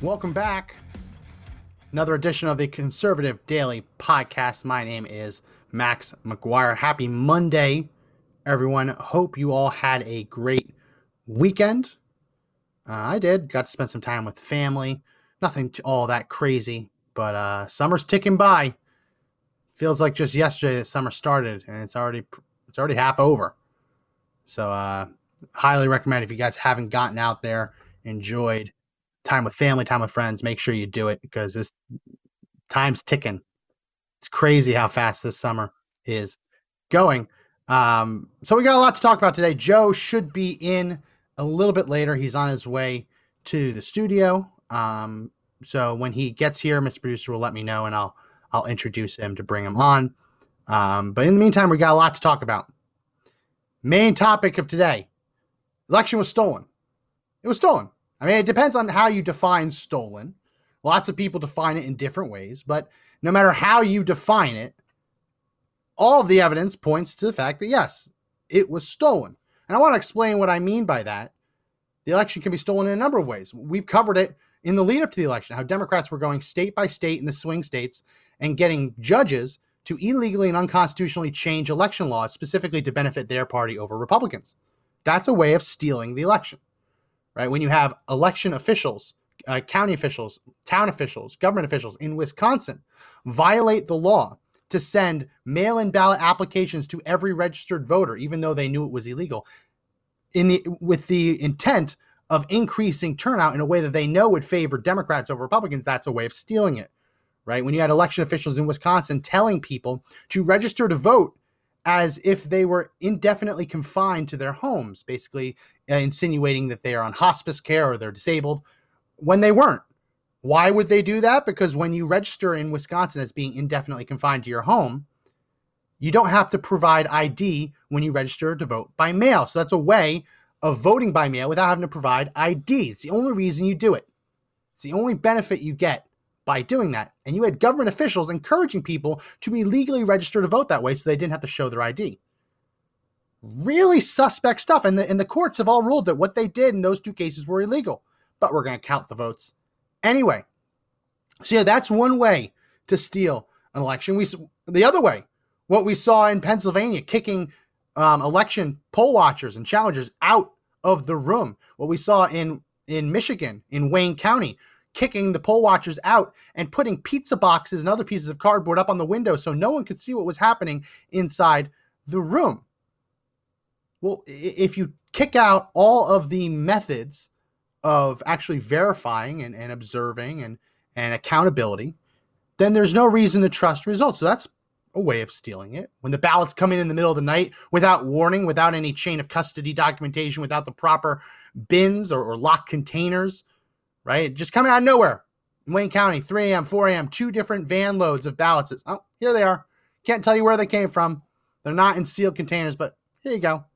Welcome back. Another edition of the Conservative Daily Podcast. My name is Max McGuire. Happy Monday, everyone. Hope you all had a great weekend. Uh, I did. Got to spend some time with family. Nothing all that crazy, but uh, summer's ticking by. Feels like just yesterday that summer started, and it's already it's already half over. So, uh, highly recommend if you guys haven't gotten out there, enjoyed time with family, time with friends, make sure you do it because this time's ticking. It's crazy how fast this summer is going. Um, so we got a lot to talk about today. Joe should be in a little bit later. He's on his way to the studio. Um, so when he gets here, Mr. Producer will let me know and I'll I'll introduce him to bring him on. Um, but in the meantime, we got a lot to talk about. Main topic of today: election was stolen. It was stolen. I mean, it depends on how you define stolen. Lots of people define it in different ways, but no matter how you define it, all of the evidence points to the fact that yes, it was stolen. And I want to explain what I mean by that. The election can be stolen in a number of ways. We've covered it in the lead up to the election, how Democrats were going state by state in the swing states and getting judges to illegally and unconstitutionally change election laws specifically to benefit their party over Republicans. That's a way of stealing the election right? When you have election officials, uh, county officials, town officials, government officials in Wisconsin violate the law to send mail in ballot applications to every registered voter, even though they knew it was illegal, in the with the intent of increasing turnout in a way that they know would favor Democrats over Republicans, that's a way of stealing it. Right? When you had election officials in Wisconsin telling people to register to vote as if they were indefinitely confined to their homes, basically uh, insinuating that they are on hospice care or they're disabled when they weren't. Why would they do that? Because when you register in Wisconsin as being indefinitely confined to your home, you don't have to provide ID when you register to vote by mail. So that's a way of voting by mail without having to provide ID. It's the only reason you do it. It's the only benefit you get by doing that. And you had government officials encouraging people to illegally register to vote that way so they didn't have to show their ID. Really suspect stuff. And the, and the courts have all ruled that what they did in those two cases were illegal, but we're going to count the votes anyway. So, yeah, that's one way to steal an election. We The other way, what we saw in Pennsylvania, kicking um, election poll watchers and challengers out of the room. What we saw in, in Michigan, in Wayne County, kicking the poll watchers out and putting pizza boxes and other pieces of cardboard up on the window so no one could see what was happening inside the room. Well, if you kick out all of the methods of actually verifying and, and observing and, and accountability, then there's no reason to trust results. So that's a way of stealing it. When the ballots come in in the middle of the night without warning, without any chain of custody documentation, without the proper bins or, or locked containers, right? Just coming out of nowhere. In Wayne County, 3 a.m., 4 a.m., two different van loads of ballots. Oh, here they are. Can't tell you where they came from. They're not in sealed containers, but here you go.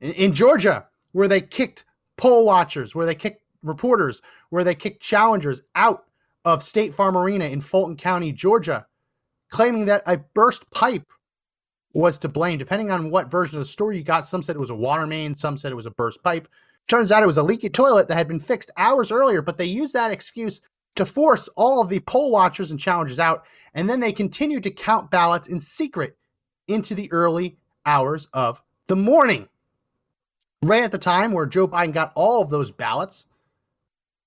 In, in Georgia, where they kicked poll watchers, where they kicked reporters, where they kicked challengers out of State Farm Arena in Fulton County, Georgia, claiming that a burst pipe was to blame. Depending on what version of the story you got, some said it was a water main, some said it was a burst pipe. Turns out it was a leaky toilet that had been fixed hours earlier, but they used that excuse to force all of the poll watchers and challengers out, and then they continued to count ballots in secret into the early hours of the morning. Right at the time where Joe Biden got all of those ballots,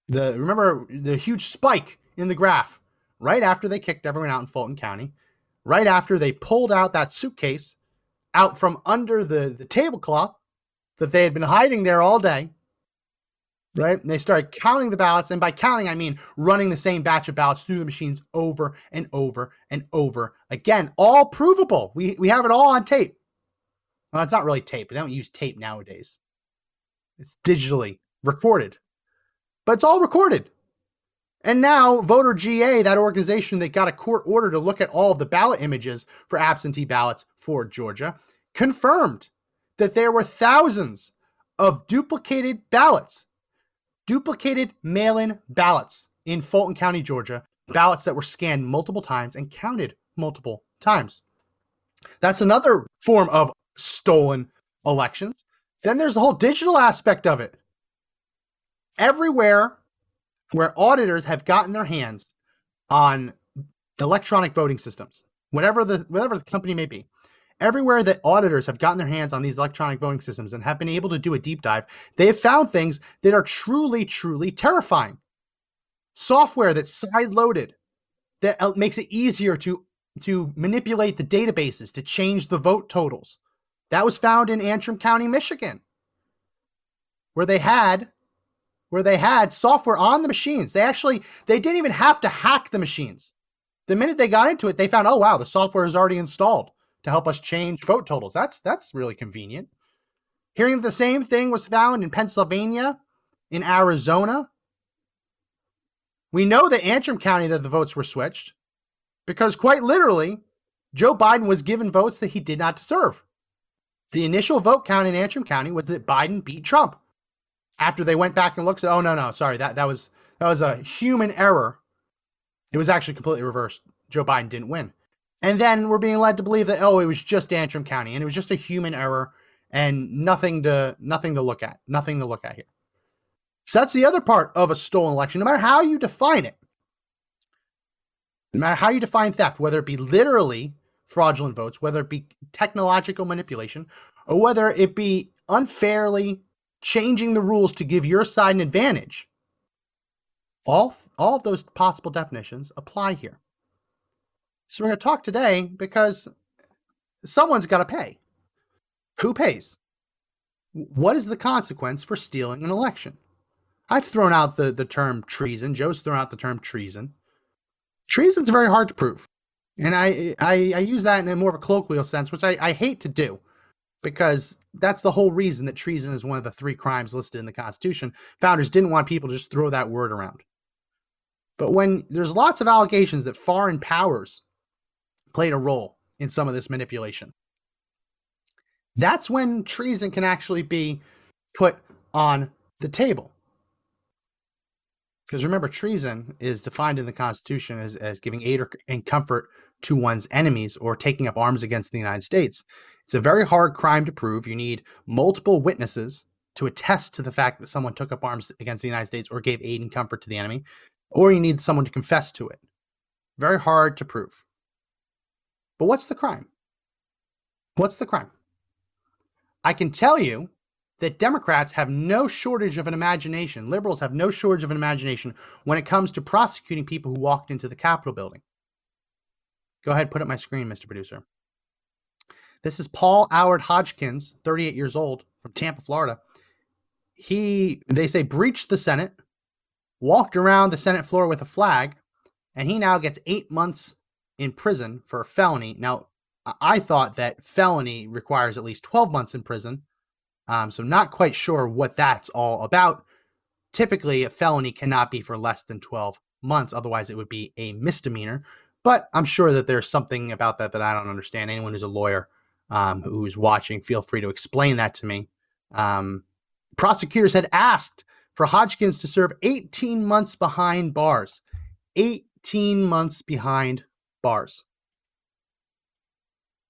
the remember the huge spike in the graph right after they kicked everyone out in Fulton County, right after they pulled out that suitcase out from under the, the tablecloth that they had been hiding there all day, right? And they started counting the ballots. And by counting, I mean running the same batch of ballots through the machines over and over and over again, all provable. We, we have it all on tape. Well, it's not really tape. They don't use tape nowadays. It's digitally recorded, but it's all recorded. And now, Voter GA, that organization that got a court order to look at all of the ballot images for absentee ballots for Georgia, confirmed that there were thousands of duplicated ballots, duplicated mail in ballots in Fulton County, Georgia, ballots that were scanned multiple times and counted multiple times. That's another form of stolen elections. Then there's the whole digital aspect of it. Everywhere where auditors have gotten their hands on electronic voting systems, whatever the whatever the company may be, everywhere that auditors have gotten their hands on these electronic voting systems and have been able to do a deep dive, they have found things that are truly, truly terrifying. Software that's side loaded that uh, makes it easier to to manipulate the databases to change the vote totals. That was found in Antrim County, Michigan, where they had where they had software on the machines. They actually they didn't even have to hack the machines. The minute they got into it, they found, "Oh wow, the software is already installed to help us change vote totals." That's that's really convenient. Hearing the same thing was found in Pennsylvania, in Arizona. We know that Antrim County that the votes were switched because quite literally, Joe Biden was given votes that he did not deserve. The initial vote count in Antrim County was that Biden beat Trump. After they went back and looked, said, "Oh no, no, sorry, that that was that was a human error." It was actually completely reversed. Joe Biden didn't win. And then we're being led to believe that oh, it was just Antrim County and it was just a human error and nothing to nothing to look at, nothing to look at here. So that's the other part of a stolen election. No matter how you define it, no matter how you define theft, whether it be literally fraudulent votes, whether it be technological manipulation, or whether it be unfairly changing the rules to give your side an advantage, all, all of those possible definitions apply here. So we're going to talk today because someone's got to pay. Who pays? What is the consequence for stealing an election? I've thrown out the, the term treason. Joe's thrown out the term treason. Treason's very hard to prove. And I, I, I use that in a more of a colloquial sense, which I, I hate to do because that's the whole reason that treason is one of the three crimes listed in the Constitution. Founders didn't want people to just throw that word around. But when there's lots of allegations that foreign powers played a role in some of this manipulation, that's when treason can actually be put on the table. Because remember, treason is defined in the Constitution as, as giving aid or, and comfort to one's enemies or taking up arms against the United States. It's a very hard crime to prove. You need multiple witnesses to attest to the fact that someone took up arms against the United States or gave aid and comfort to the enemy, or you need someone to confess to it. Very hard to prove. But what's the crime? What's the crime? I can tell you that Democrats have no shortage of an imagination. Liberals have no shortage of an imagination when it comes to prosecuting people who walked into the Capitol building. Go ahead, put up my screen, Mr. Producer. This is Paul Allard Hodgkins, 38 years old, from Tampa, Florida. He, they say, breached the Senate, walked around the Senate floor with a flag, and he now gets eight months in prison for a felony. Now, I thought that felony requires at least 12 months in prison. Um, so not quite sure what that's all about. Typically, a felony cannot be for less than 12 months. Otherwise, it would be a misdemeanor. But I'm sure that there's something about that that I don't understand. Anyone who's a lawyer um, who's watching, feel free to explain that to me. Um, prosecutors had asked for Hodgkins to serve 18 months behind bars. 18 months behind bars.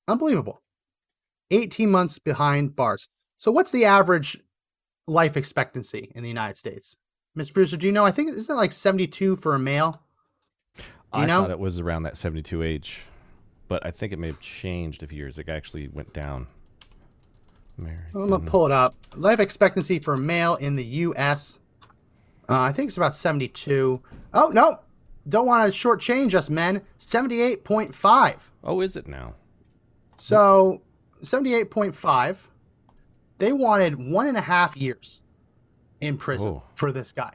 Unbelievable. 18 months behind bars. So, what's the average life expectancy in the United States? Mr. Producer, do you know? I think isn't it like 72 for a male? Do you I know? thought it was around that 72 age, but I think it may have changed of years. It actually went down. American. I'm gonna pull it up. Life expectancy for a male in the U.S. Uh, I think it's about 72. Oh no, don't want to shortchange us, men. 78.5. Oh, is it now? So 78.5 they wanted one and a half years in prison oh. for this guy.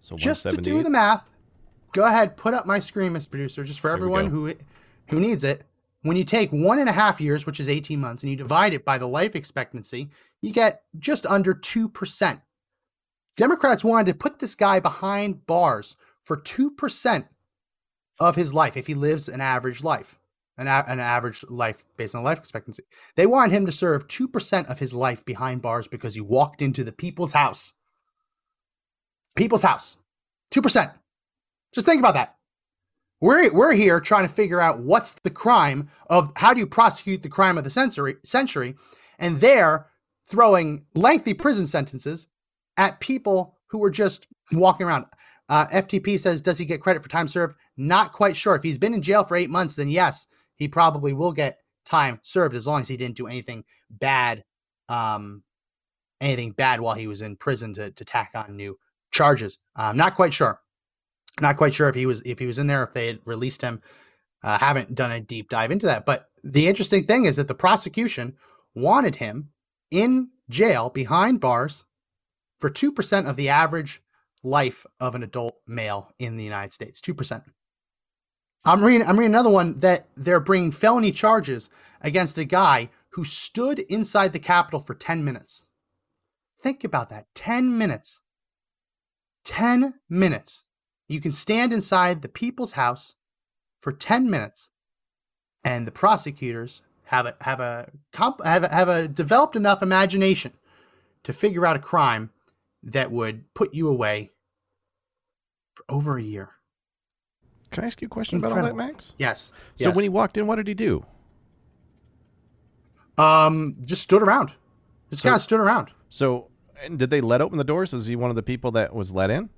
So just to do the math, go ahead, put up my screen, Mr. Producer, just for everyone who who needs it. When you take one and a half years, which is 18 months, and you divide it by the life expectancy, you get just under 2% Democrats wanted to put this guy behind bars for 2% of his life if he lives an average life, an, a- an average life based on life expectancy. They want him to serve 2% of his life behind bars because he walked into the people's house. People's house. 2%. Just think about that. We're, we're here trying to figure out what's the crime of how do you prosecute the crime of the century, century and they're throwing lengthy prison sentences at people who were just walking around. Uh, FTP says, does he get credit for time served? Not quite sure. If he's been in jail for eight months, then yes, he probably will get time served as long as he didn't do anything bad, um, anything bad while he was in prison to, to tack on new charges. I'm not quite sure. Not quite sure if he was if he was in there if they had released him. Uh, haven't done a deep dive into that. But the interesting thing is that the prosecution wanted him in jail behind bars for 2% of the average life of an adult male in the United States. 2%. I'm reading I'm reading another one that they're bringing felony charges against a guy who stood inside the Capitol for 10 minutes. Think about that. 10 minutes. 10 minutes. You can stand inside the people's house for 10 minutes and the prosecutors have a have a have a, have a developed enough imagination to figure out a crime that would put you away for over a year. Can I ask you a question about all that, Max? Yes. So yes. when he walked in, what did he do? um just stood around, just So- kind of stood around. So and did they let open the doors? Was he one of the people that was let in?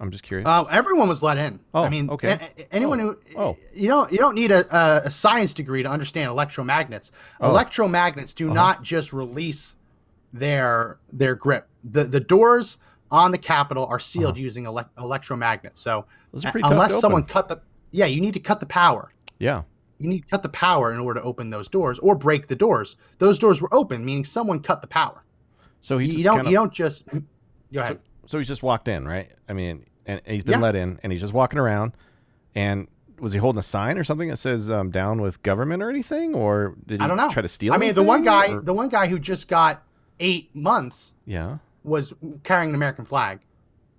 I'm just curious. Uh, everyone was let in. Oh, I mean, okay. a- anyone Oh, who oh. you don't you don't need a, a, a science degree to understand electromagnets. Oh. Electromagnets do Uh-huh. not just release their their grip. The the doors on the Capitol are sealed using elec electromagnets. So Uh-huh. Those are a- pretty tough unless someone open. cut the yeah, you need to cut the power. yeah. You need to cut the power in order to open those doors or break the doors. Those doors were open, meaning someone cut the power. So he You, just you don't kinda- you don't just go ahead. So, so he's just walked in, right? I mean, and, and he's been Yeah. let in, and he's just walking around. And was he holding a sign or something that says um, "down with government" or anything, or did he I don't know. try to steal? I mean, the one guy, or- the one guy who just got eight months yeah. was carrying an American flag.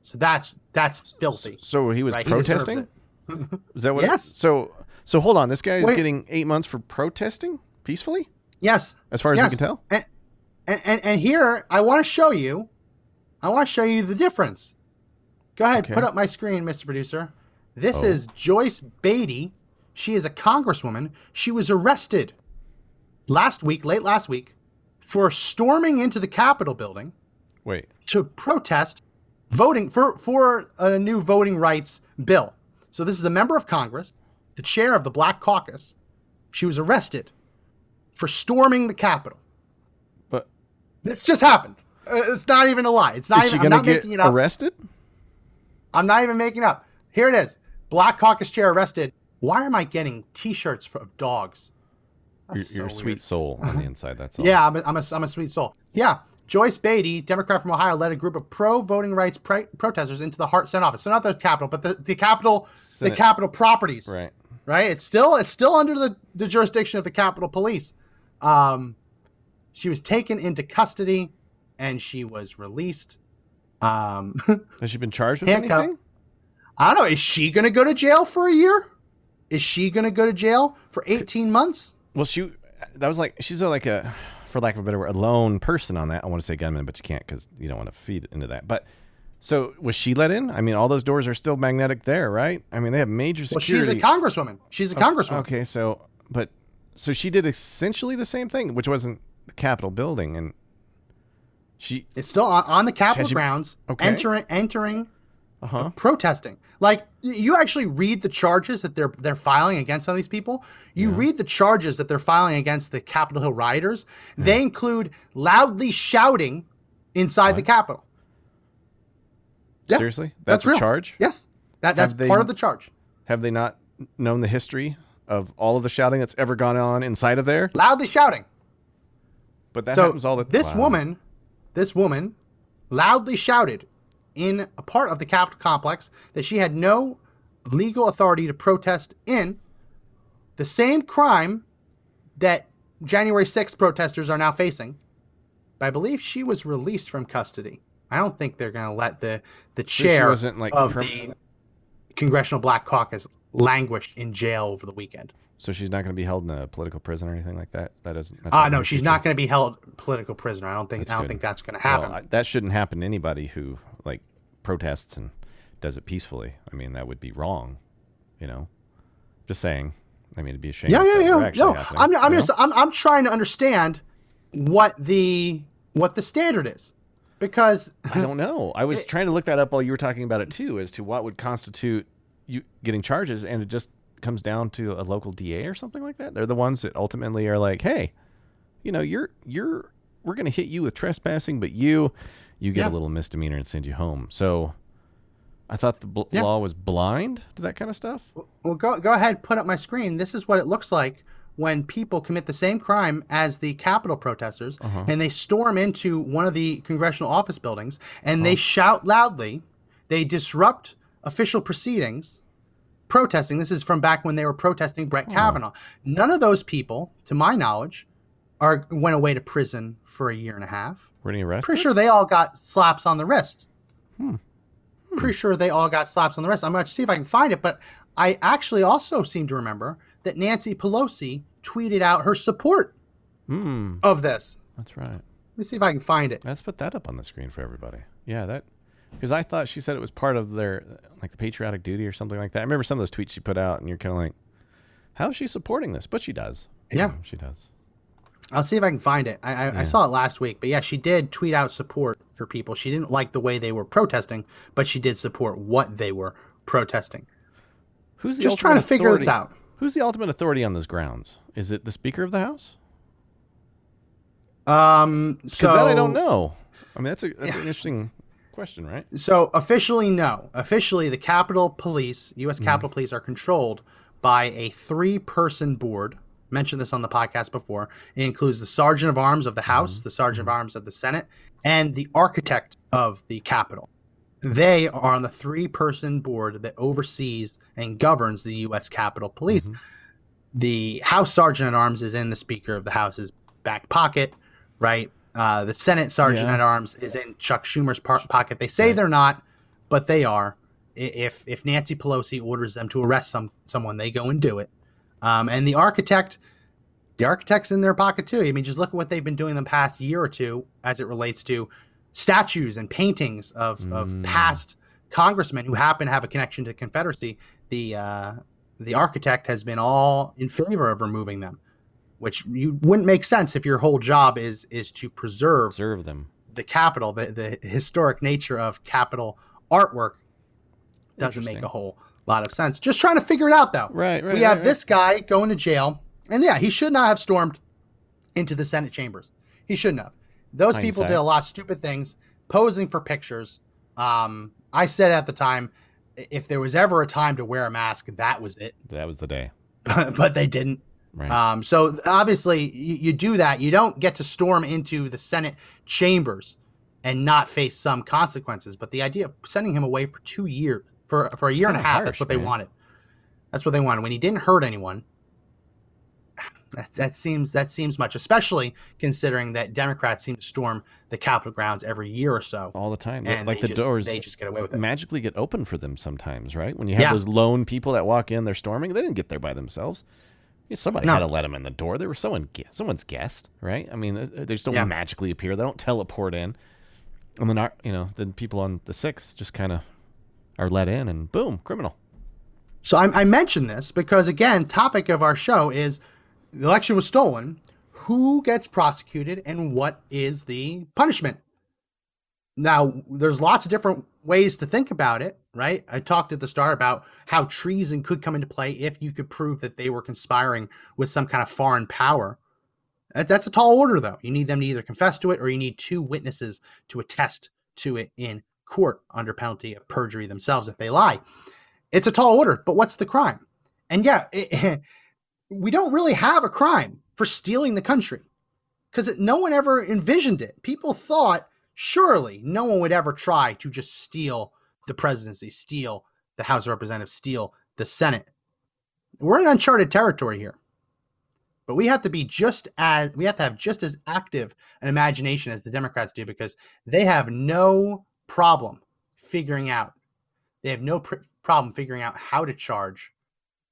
So that's that's filthy. So he was Right, he protesting. it. Is that what? Yes. So so hold on, this guy is Wait. getting eight months for protesting peacefully, Yes. as far as yes. we can tell. And, and and and here I want to show you, I want to show you the difference. Go ahead, Okay. put up my screen, Mr. Producer. This Oh. is Joyce Beatty. She is a congresswoman. She was arrested last week, late last week, for storming into the Capitol building. Wait. to protest voting for for a new voting rights bill. So this is a member of Congress, the chair of the Black Caucus. She was arrested for storming the Capitol. But This just happened. Uh, It's not even a lie. It's not is she even. I'm gonna not get making it up. arrested? I'm not even making up. Here it is. Black Caucus chair arrested. Why am I getting T-shirts of dogs? You're, That's you're a sweet weird. soul on the inside. That's all. Yeah, I'm a, I'm, a, I'm a sweet soul. Yeah. Joyce Beatty, Democrat from Ohio, led a group of pro voting rights pre- protesters into the Hart Senate office. So not the Capitol, but the, the Capitol, Senate. the Capitol properties. Right. Right. It's still it's still under the, the jurisdiction of the Capitol Police. Um, she was taken into custody, and she was released. Um, Has she been charged with anything? I don't know. Is she going to go to jail for a year? Is she going to go to jail for 18 months? Well, she that was like she's a, like a, for lack of a better word, a lone person on that. I want to say gunman, but you can't because you don't want to feed into that. But so was she let in? I mean, all those doors are still magnetic there, right? I mean, they have major security. Well, she's a congresswoman. She's a congresswoman. Okay, so but so she did essentially the same thing, which wasn't the Capitol building, and she It's still on, on the Capitol grounds, Okay. entering, entering, uh huh protesting. Like you actually read the charges that they're they're filing against some of these people. You read the charges that they're filing against the Capitol Hill rioters. They include loudly shouting inside the Capitol. Yeah, seriously that's that's, a real. charge. Yes, that that's they- part of the charge. Have they not known the history of all of the shouting that's ever gone on inside of there? Loudly shouting. But that so happens all the time. this wow. woman, this woman, loudly shouted in a part of the Capitol complex that she had no legal authority to protest in. The same crime that January 6th protesters are now facing. But I believe she was released from custody. I don't think they're going to let the the chair like of crim- the Congressional Black Caucus languish in jail over the weekend. So she's not going to be held in a political prison or anything like that. That doesn't. that's Ah, not no, she's future? not going to be held political prisoner. I don't think. That's I don't good. think that's going to Well, happen. I- that shouldn't happen to anybody who like protests and does it peacefully. I mean, that would be wrong. You know, just saying. I mean, it'd be a shame. yeah, yeah, yeah. No, happening, I'm, I'm you just, know? I'm, I'm trying to understand what the what the standard is, because I don't know. I was trying to look that up while you were talking about it too, as to what would constitute you getting charges, and it just comes down to a local DA or something like that. They're the ones that ultimately are like, hey, you know, you're you're we're going to hit you with trespassing, but you you get Yeah. a little misdemeanor and send you home. So I thought the bl- Yeah. law was blind to that kind of stuff. Well, go go ahead, put up my screen. This is what it looks like when people commit the same crime as the Capitol protesters, Uh-huh. and they storm into one of the congressional office buildings and Oh. they shout loudly. They disrupt official proceedings, protesting. This is from back when they were protesting Brett Kavanaugh. None of those people, to my knowledge, are went away to prison for a year and a half. Were any arrested? Pretty sure they all got slaps on the wrist. Hmm. Pretty sure they all got slaps on the wrist. I'm going to see if I can find it, but I actually also seem to remember that Nancy Pelosi tweeted out her support Hmm. of this. That's right. Let me see if I can find it. Let's put that up on the screen for everybody. Yeah, that because I thought she said it was part of their like the patriotic duty or something like that. I remember some of those tweets she put out, and you're kind of like, how is she supporting this? But she does. Yeah. she does. I'll see if I can find it. I, I, Yeah. I saw it last week, but yeah, she did tweet out support for people. She didn't like the way they were protesting, but she did support what they were protesting. Who's the Just trying to ultimate figure this out. Who's the ultimate authority on those grounds? Is it the Speaker of the House? Um, Because so that I don't know. I mean, that's a that's an interesting question, right? So officially, no. Officially, the Capitol Police, U.S. Mm-hmm. Capitol Police, are controlled by a three-person board. Mentioned this on the podcast before. It includes the Sergeant of Arms of the House, mm-hmm. the Sergeant of mm-hmm. Arms of the Senate, and the Architect of the Capitol. They are on the three-person board that oversees and governs the U.S. Capitol Police. The House Sergeant at Arms is in the Speaker of the House's back pocket, right? Uh, the Senate Sergeant Yeah. at Arms is in Chuck Schumer's par- pocket. They say they're not, but they are. If if Nancy Pelosi orders them to arrest some someone, they go and do it. Um, and the architect, the architect's in their pocket too. I mean, just look at what they've been doing the past year or two as it relates to statues and paintings of of Mm. past congressmen who happen to have a connection to the Confederacy. The uh, the architect has been all in favor of removing them, which you wouldn't make sense if your whole job is is to preserve Observe them. the capital the, the historic nature of capital artwork doesn't make a whole lot of sense. Just trying to figure it out though. Right, right. we have right, right. this guy going to jail, and yeah, he should not have stormed into the Senate chambers. He shouldn't have. Those people did a lot of stupid things, posing for pictures. Um, I said at the time, if there was ever a time to wear a mask, that was it. That was the day. but they didn't. Right. Um, so obviously, you, you do that. You don't get to storm into the Senate chambers and not face some consequences. But the idea of sending him away for two years, for for a year and a half, harsh, that's what they man. wanted. That's what they wanted. When he didn't hurt anyone, that, that seems that seems much, especially considering that Democrats seem to storm the Capitol grounds every year or so, All the time. and like the just, doors they just get away with it. magically get open for them sometimes, right? When you have Yeah. those lone people that walk in, they're storming. They didn't get there by themselves. Yeah, Somebody No. had to let them in the door. They were someone, someone's guest, right? I mean, they they just don't Yeah. magically appear. They don't teleport in, and then our, you know, then people on the six just kind of are let in, and boom, criminal. So I, I mention this because again, topic of our show is the election was stolen. Who gets prosecuted and what is the punishment? Now, there's lots of different ways to think about it, right? I talked at the start about how treason could come into play if you could prove that they were conspiring with some kind of foreign power. That's a tall order, though. You need them to either confess to it or you need two witnesses to attest to it in court under penalty of perjury themselves if they lie. It's a tall order, but what's the crime? And yeah, it, we don't really have a crime for stealing the country because no one ever envisioned it. People thought surely no one would ever try to just steal the presidency, steal the House of Representatives, steal the Senate. We're in uncharted territory here. But we have to be just as we have to have just as active an imagination as the Democrats do because they have no problem figuring out. They have no pr- problem figuring out how to charge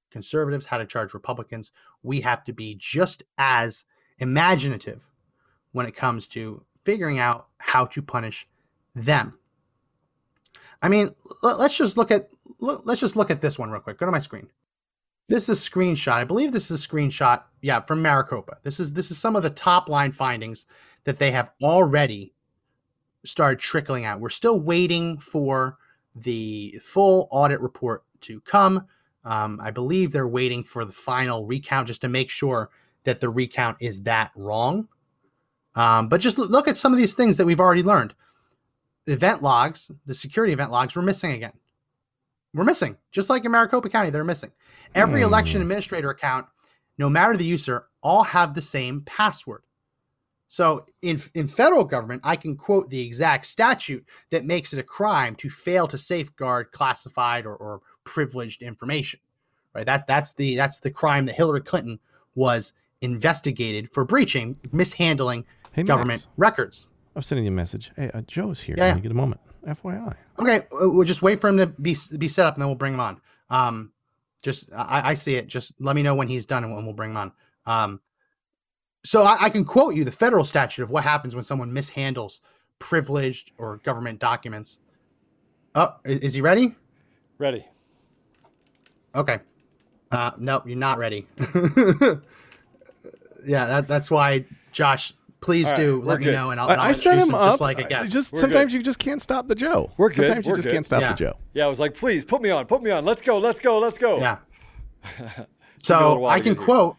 conservatives, how to charge Republicans. We have to be just as imaginative when it comes to figuring out how to punish them. I mean, let's just look at let's just look at this one real quick. Go to my screen. This is a screenshot. I believe this is a screenshot. Yeah, from Maricopa. This is this is some of the top line findings that they have already started trickling out. We're still waiting for the full audit report to come. Um, I believe they're waiting for the final recount just to make sure that the recount is that wrong. Um, but just look at some of these things that we've already learned. Event logs, the security event logs, were missing again. We're missing, just like in Maricopa County, they're missing. Every mm. election administrator account, no matter the user, all have the same password. So in in federal government, I can quote the exact statute that makes it a crime to fail to safeguard classified or, or privileged information. Right? That that's the that's the crime that Hillary Clinton was investigated for breaching, mishandling hey, government Max, records. I'm sending you a message. Hey, uh, Joe's here. Yeah, yeah. get a moment. FYI. Okay, we'll just wait for him to be be set up, and then we'll bring him on. Um, just I, I see it. Just let me know when he's done, and we'll bring him on. Um, so I, I, can quote you the federal statute of what happens when someone mishandles privileged or government documents. Oh, is, is he ready? Ready. Okay. Uh, nope, you're not ready. yeah, that, that's why, Josh. Please right, do let me know, and I'll. I, I set him up. Just like a guest. Just we're sometimes good. you just can't stop the Joe. We're good. Sometimes we're you just good. can't stop yeah. the Joe. Yeah, I was like, please put me on, put me on. Let's go, let's go, let's go. Yeah. so I can quote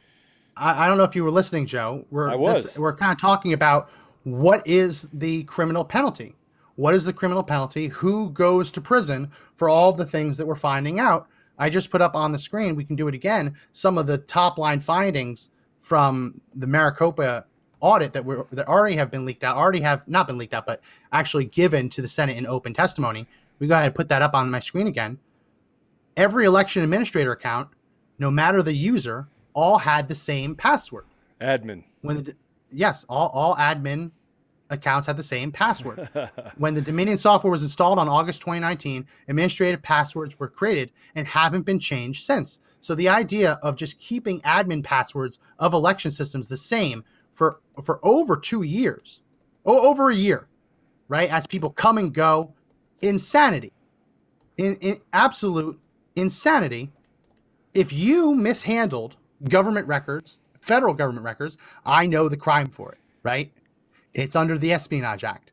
I, I, don't know if you were listening, Joe. We're I was. This, we're kind of talking about what is the criminal penalty. What is the criminal penalty? Who goes to prison for all the things that we're finding out? I just put up on the screen. We can do it again. Some of the top line findings from the Maricopa audit that we that already have been leaked out, already have not been leaked out, but actually given to the Senate in open testimony. We go ahead and put that up on my screen again. Every election administrator account, no matter the user, all had the same password. Admin. When the yes, all all admin accounts had the same password. when the Dominion software was installed on August 2019, administrative passwords were created and haven't been changed since. So the idea of just keeping admin passwords of election systems the same for for over 2 years. Oh, over a year, right? As people come and go, insanity. In, in absolute insanity. If you mishandled government records, federal government records, I know the crime for it, right? It's under the Espionage Act.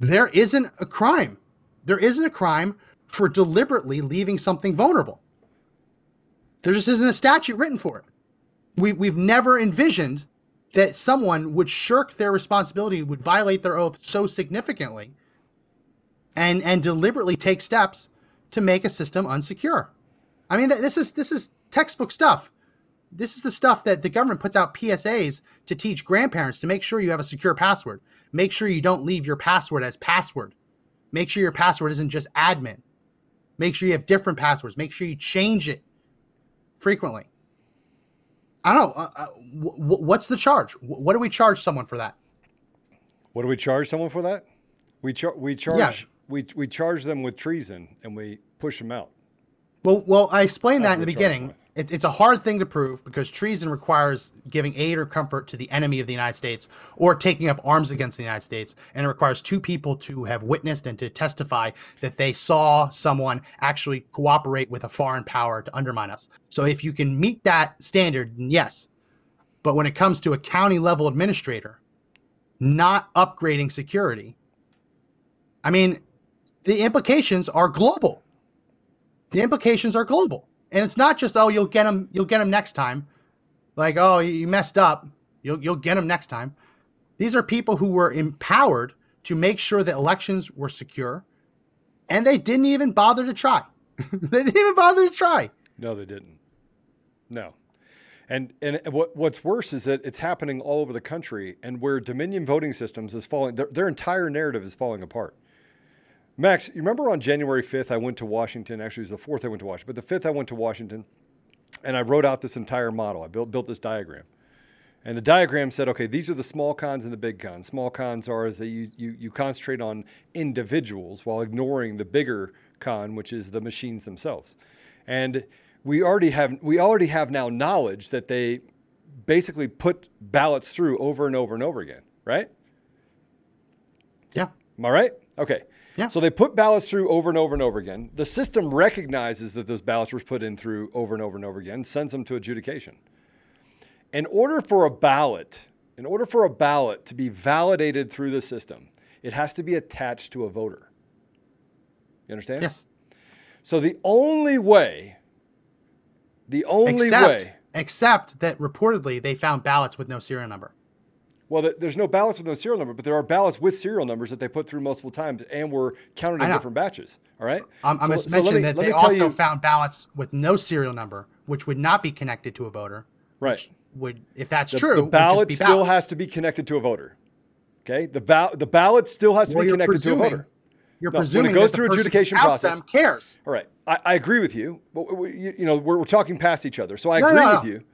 There isn't a crime. There isn't a crime for deliberately leaving something vulnerable. There just isn't a statute written for it. We, we've never envisioned that someone would shirk their responsibility, would violate their oath so significantly, and and deliberately take steps to make a system unsecure. I mean, this is this is textbook stuff this is the stuff that the government puts out PSAs to teach grandparents to make sure you have a secure password. Make sure you don't leave your password as password. Make sure your password isn't just admin. Make sure you have different passwords. Make sure you change it frequently. I don't know. Uh, uh, w- what's the charge? What do we charge someone for that? What do we charge someone for that? We, char- we charge yeah. we, we charge them with treason and we push them out. Well, well, I explained That's that in the beginning it, it's a hard thing to prove because treason requires giving aid or comfort to the enemy of the United States or taking up arms against the United States. And it requires two people to have witnessed and to testify that they saw someone actually cooperate with a foreign power to undermine us. So if you can meet that standard, yes. But when it comes to a county level administrator not upgrading security, I mean, the implications are global. The implications are global. And it's not just oh you'll get them you'll get them next time, like oh you messed up you'll you'll get them next time. These are people who were empowered to make sure that elections were secure, and they didn't even bother to try. they didn't even bother to try. No, they didn't. No. And and what what's worse is that it's happening all over the country, and where Dominion voting systems is falling, their, their entire narrative is falling apart. Max, you remember on January 5th, I went to Washington. Actually, it was the 4th I went to Washington, but the 5th I went to Washington and I wrote out this entire model. I built, built this diagram. And the diagram said, okay, these are the small cons and the big cons. Small cons are is that you, you, you concentrate on individuals while ignoring the bigger con, which is the machines themselves. And we already have we already have now knowledge that they basically put ballots through over and over and over again, right? Yeah. Am I right? Okay. Yeah. So they put ballots through over and over and over again. The system recognizes that those ballots were put in through over and over and over again, sends them to adjudication. In order for a ballot, in order for a ballot to be validated through the system, it has to be attached to a voter. You understand? Yes. So the only way, the only Except, way, except that reportedly they found ballots with no serial number. Well, th- there's no ballots with no serial number, but there are ballots with serial numbers that they put through multiple times and were counted in different batches. All right. I'm, I'm So- just so mentioning me- that they also you- found ballots with no serial number, which would not be connected to a voter. right. Would, if that's The, true, the would just ballot still ballots. has to be connected to a voter. Okay. The val- the ballot still has to Well, be connected to a voter. You're No, when it presuming goes through adjudication process- them cares. All right. I, I agree with you. But we, you, you know, we're, we're talking past each other. So I No, agree no, with you.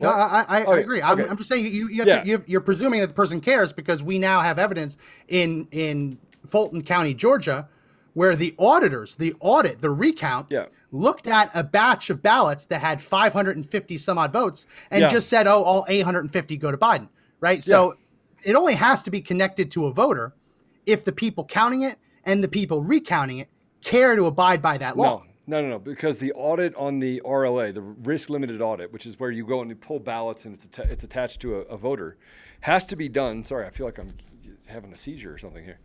No? I, I, I agree. I'm, okay. I'm just saying you, you Yeah. to, you're, presuming that the person cares because we now have evidence in in Fulton County, Georgia, where the auditors, the audit, the recount, Yeah. looked at a batch of ballots that had 550 some odd votes and Yeah. just said, "Oh, all 850 go to Biden." Right. So it only has to be connected to a voter if the people counting it and the people recounting it care to abide by that law. No, no, no, no. Because the audit on the RLA, the risk limited audit, which is where you go and you pull ballots and it's, atta- it's attached to a, a voter, has to be done. Sorry, I feel like I'm having a seizure or something here.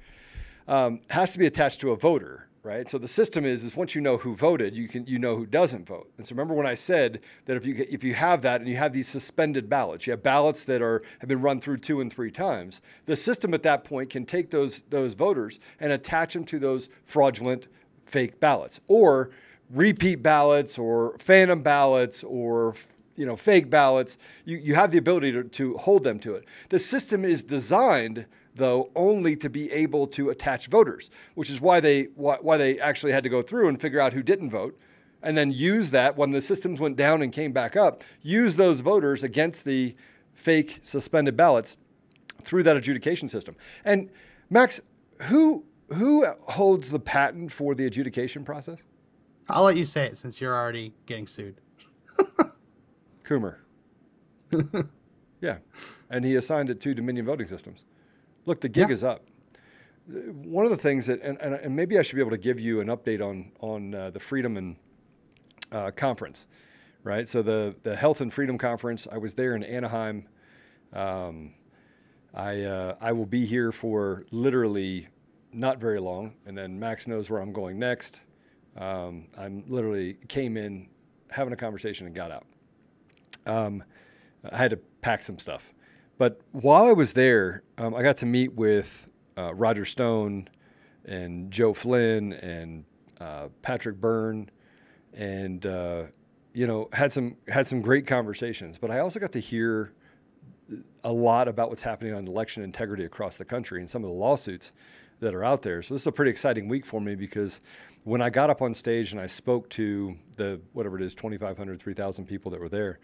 Um, has to be attached to a voter, right? So the system is is once you know who voted, you can you know who doesn't vote. And so remember when I said that if you if you have that and you have these suspended ballots, you have ballots that are have been run through two and three times, the system at that point can take those those voters and attach them to those fraudulent fake ballots or repeat ballots or phantom ballots or you know fake ballots you, you have the ability to, to hold them to it the system is designed though only to be able to attach voters which is why they why, why they actually had to go through and figure out who didn't vote and then use that when the systems went down and came back up use those voters against the fake suspended ballots through that adjudication system. And Max, who who holds the patent for the adjudication process? I'll let you say it since you're already getting sued. Coomer. yeah, and he assigned it to Dominion Voting Systems. Look, the gig Yeah. is up. One of the things that, and, and, and maybe I should be able to give you an update on on uh, the Freedom and uh, conference, right? So the the Health and Freedom Conference. I was there in Anaheim. Um, I uh, I will be here for literally not very long, and then Max knows where I'm going next. Um, I'm literally came in, having a conversation, and got out. Um, I had to pack some stuff, but while I was there, um, I got to meet with uh, Roger Stone and Joe Flynn and uh, Patrick Byrne, and uh, you know had some had some great conversations. But I also got to hear a lot about what's happening on election integrity across the country and some of the lawsuits that are out there. So this is a pretty exciting week for me because when I got up on stage and I spoke to the whatever it is 2500 3000 people that were there,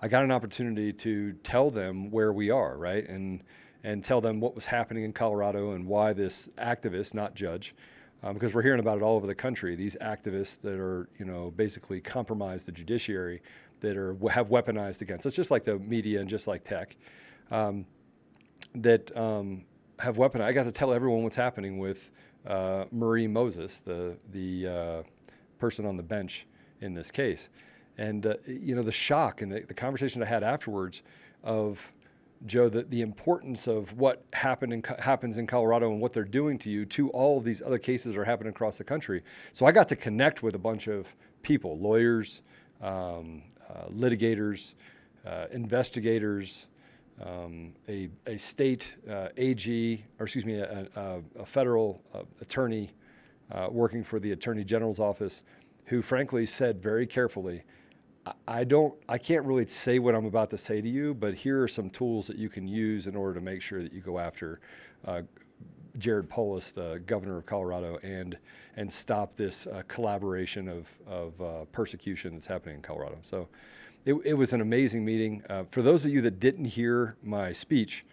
I got an opportunity to tell them where we are, right? And and tell them what was happening in Colorado and why this activist, not judge, um, because we're hearing about it all over the country. These activists that are, you know, basically compromise the judiciary, that are have weaponized against us, just like the media and just like tech, um, that um, have weaponized. I got to tell everyone what's happening with uh, Marie Moses, the the uh, person on the bench in this case, and uh, you know the shock and the, the conversation I had afterwards of Joe, the, the importance of what happened in, happens in Colorado and what they're doing to you to all of these other cases that are happening across the country. So I got to connect with a bunch of people, lawyers, um, uh, litigators, uh, investigators, um, a, a state uh, AG, or excuse me, a, a, a federal uh, attorney uh, working for the Attorney General's office, who frankly said very carefully, I- I don't, I can't really say what I'm about to say to you, but here are some tools that you can use in order to make sure that you go after uh, Jared Polis, the governor of Colorado, and and stop this uh, collaboration of of uh, persecution that's happening in Colorado. So, it, it was an amazing meeting. Uh, for those of you that didn't hear my speech,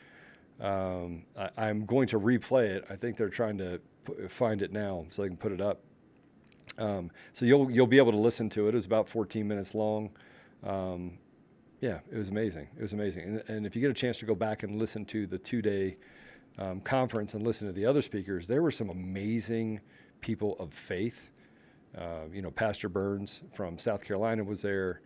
um, I, am going to replay it. I think they're trying to p- find it now so they can put it up. Um, so you'll you'll be able to listen to it. It was about 14 minutes long. Um, yeah, it was amazing. It was amazing. And, and, if you get a chance to go back and listen to the two-day um, conference and listen to the other speakers, there were some amazing people of faith. Uh, you know, Pastor Burns from South Carolina was there.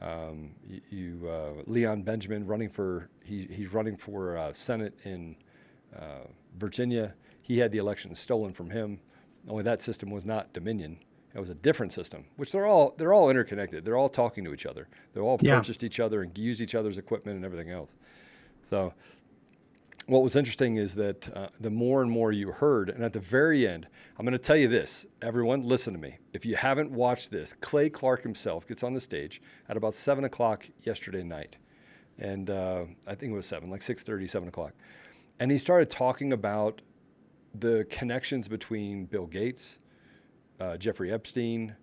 Um, you, uh, Leon Benjamin running for he, he's running for uh, Senate in uh, Virginia. He had the election stolen from him. Only that system was not Dominion. It was a different system, which they're all they're all interconnected. They're all talking to each other. They're all yeah. purchased each other and used each other's equipment and everything else. So what was interesting is that uh, the more and more you heard, and at the very end, I'm going to tell you this, everyone, listen to me. If you haven't watched this, Clay Clark himself gets on the stage at about seven o'clock yesterday night, and uh, I think it was seven, like 6:30, 7 o'clock, and he started talking about the connections between Bill Gates, uh, Jeffrey Epstein,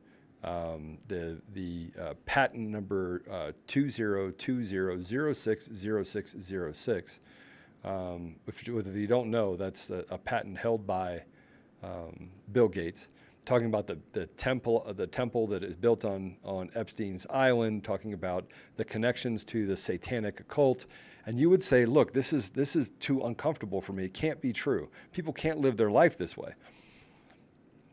um, the the uh, patent number uh, two zero two zero zero six zero six zero six um, if, if, you don't know, that's a, a patent held by um, Bill Gates, talking about the, the temple uh, the temple that is built on on Epstein's island, talking about the connections to the satanic occult. And you would say, look, this is this is too uncomfortable for me. It can't be true. People can't live their life this way.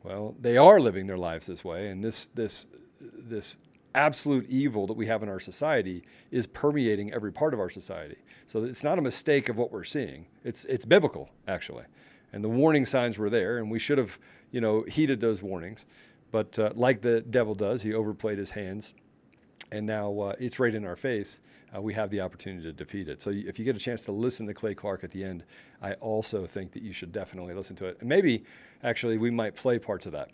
Well, they are living their lives this way, and this this this absolute evil that we have in our society is permeating every part of our society. So it's not a mistake of what we're seeing. It's it's biblical actually, and the warning signs were there, and we should have you know heeded those warnings. But uh, like the devil does, he overplayed his hands, and now uh, it's right in our face. Uh, we have the opportunity to defeat it. So if you get a chance to listen to Clay Clark at the end, I also think that you should definitely listen to it. And maybe actually we might play parts of that.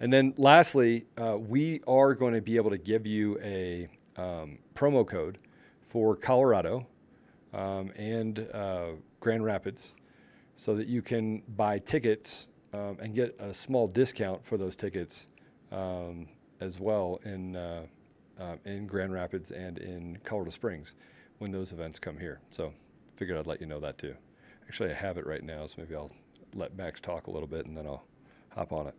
And then lastly, uh, we are going to be able to give you a um, promo code for Colorado um, and uh, Grand Rapids so that you can buy tickets um, and get a small discount for those tickets um, as well in, uh, uh, in Grand Rapids and in Colorado Springs when those events come here. So figured I'd let you know that too. Actually, I have it right now, so maybe I'll let Max talk a little bit and then I'll hop on it.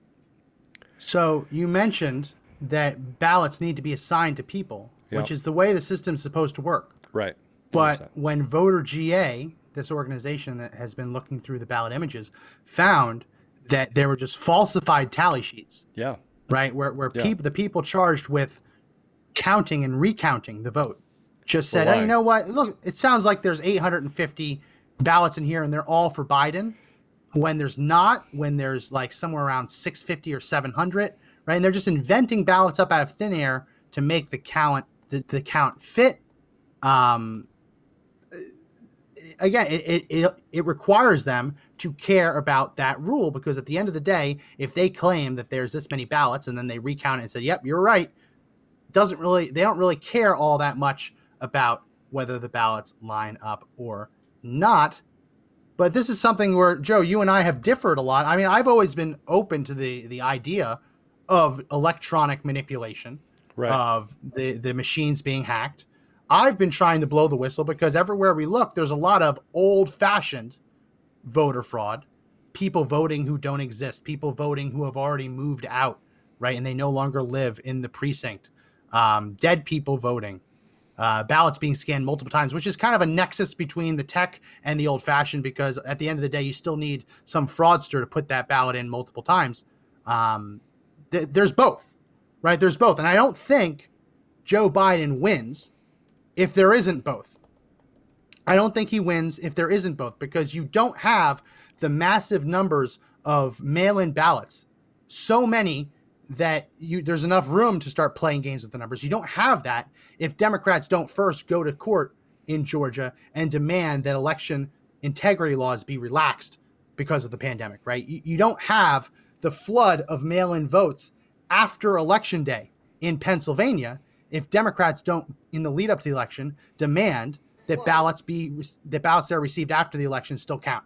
So you mentioned that ballots need to be assigned to people, yep. which is the way the system's supposed to work. Right. 100%. But when Voter GA, this organization that has been looking through the ballot images, found that there were just falsified tally sheets. Yeah. Right, where where yeah. people the people charged with counting and recounting the vote just said, "Hey, you know what? Look, it sounds like there's 850 ballots in here, and they're all for Biden." When there's not, when there's like somewhere around 650 or 700, right? And they're just inventing ballots up out of thin air to make the count the, the count fit. Um, again, it, it it requires them to care about that rule because at the end of the day, if they claim that there's this many ballots and then they recount it and say, "Yep, you're right," doesn't really they don't really care all that much about whether the ballots line up or not but this is something where Joe, you and I have differed a lot. I mean, I've always been open to the the idea of electronic manipulation right. of the the machines being hacked. I've been trying to blow the whistle because everywhere we look, there's a lot of old fashioned voter fraud, people voting who don't exist, people voting who have already moved out, right, and they no longer live in the precinct, um, dead people voting uh, ballots being scanned multiple times, which is kind of a nexus between the tech and the old fashioned because at the end of the day, you still need some fraudster to put that ballot in multiple times. Um, th- there's both, right? There's both. And I don't think Joe Biden wins if there isn't both. I don't think he wins if there isn't both because you don't have the massive numbers of mail in ballots. So many that you there's enough room to start playing games with the numbers. You don't have that if Democrats don't first go to court in Georgia and demand that election integrity laws be relaxed because of the pandemic, right? You, you don't have the flood of mail-in votes after election day in Pennsylvania if Democrats don't in the lead up to the election demand that ballots be that ballots that are received after the election still count.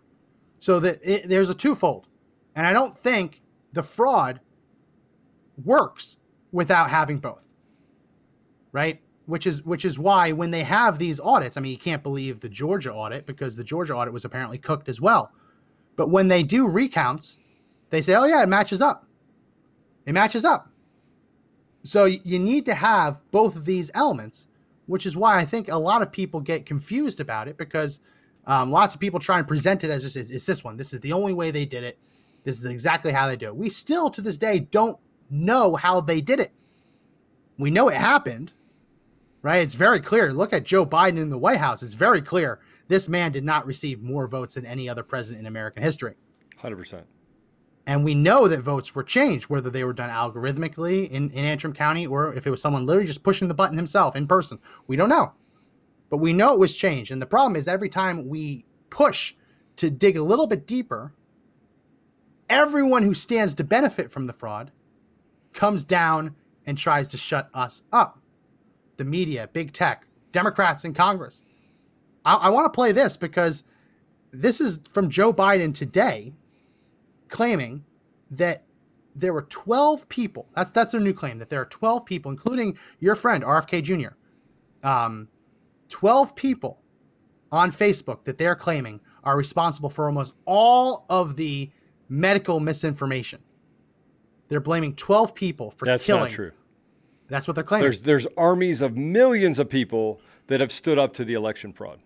So that it, there's a twofold. And I don't think the fraud works without having both. Right? which is which is why when they have these audits, I mean, you can't believe the Georgia audit because the Georgia audit was apparently cooked as well. But when they do recounts, they say, "Oh yeah, it matches up. It matches up." So you need to have both of these elements, which is why I think a lot of people get confused about it because um, lots of people try and present it as just it's this one. This is the only way they did it. This is exactly how they do it. We still to this day don't know how they did it. We know it happened, right? It's very clear. Look at Joe Biden in the White House. It's very clear this man did not receive more votes than any other president in American history. 100%. And we know that votes were changed, whether they were done algorithmically in, in Antrim County or if it was someone literally just pushing the button himself in person. We don't know. But we know it was changed. And the problem is every time we push to dig a little bit deeper, everyone who stands to benefit from the fraud comes down and tries to shut us up. The media, big tech, Democrats in Congress. I, I want to play this because this is from Joe Biden today claiming that there were 12 people. That's that's their new claim that there are 12 people, including your friend RFK Jr. Um, 12 people on Facebook that they're claiming are responsible for almost all of the medical misinformation. They're blaming 12 people for That's killing. That's not true. That's what they're claiming. There's there's armies of millions of people that have stood up to the election fraud.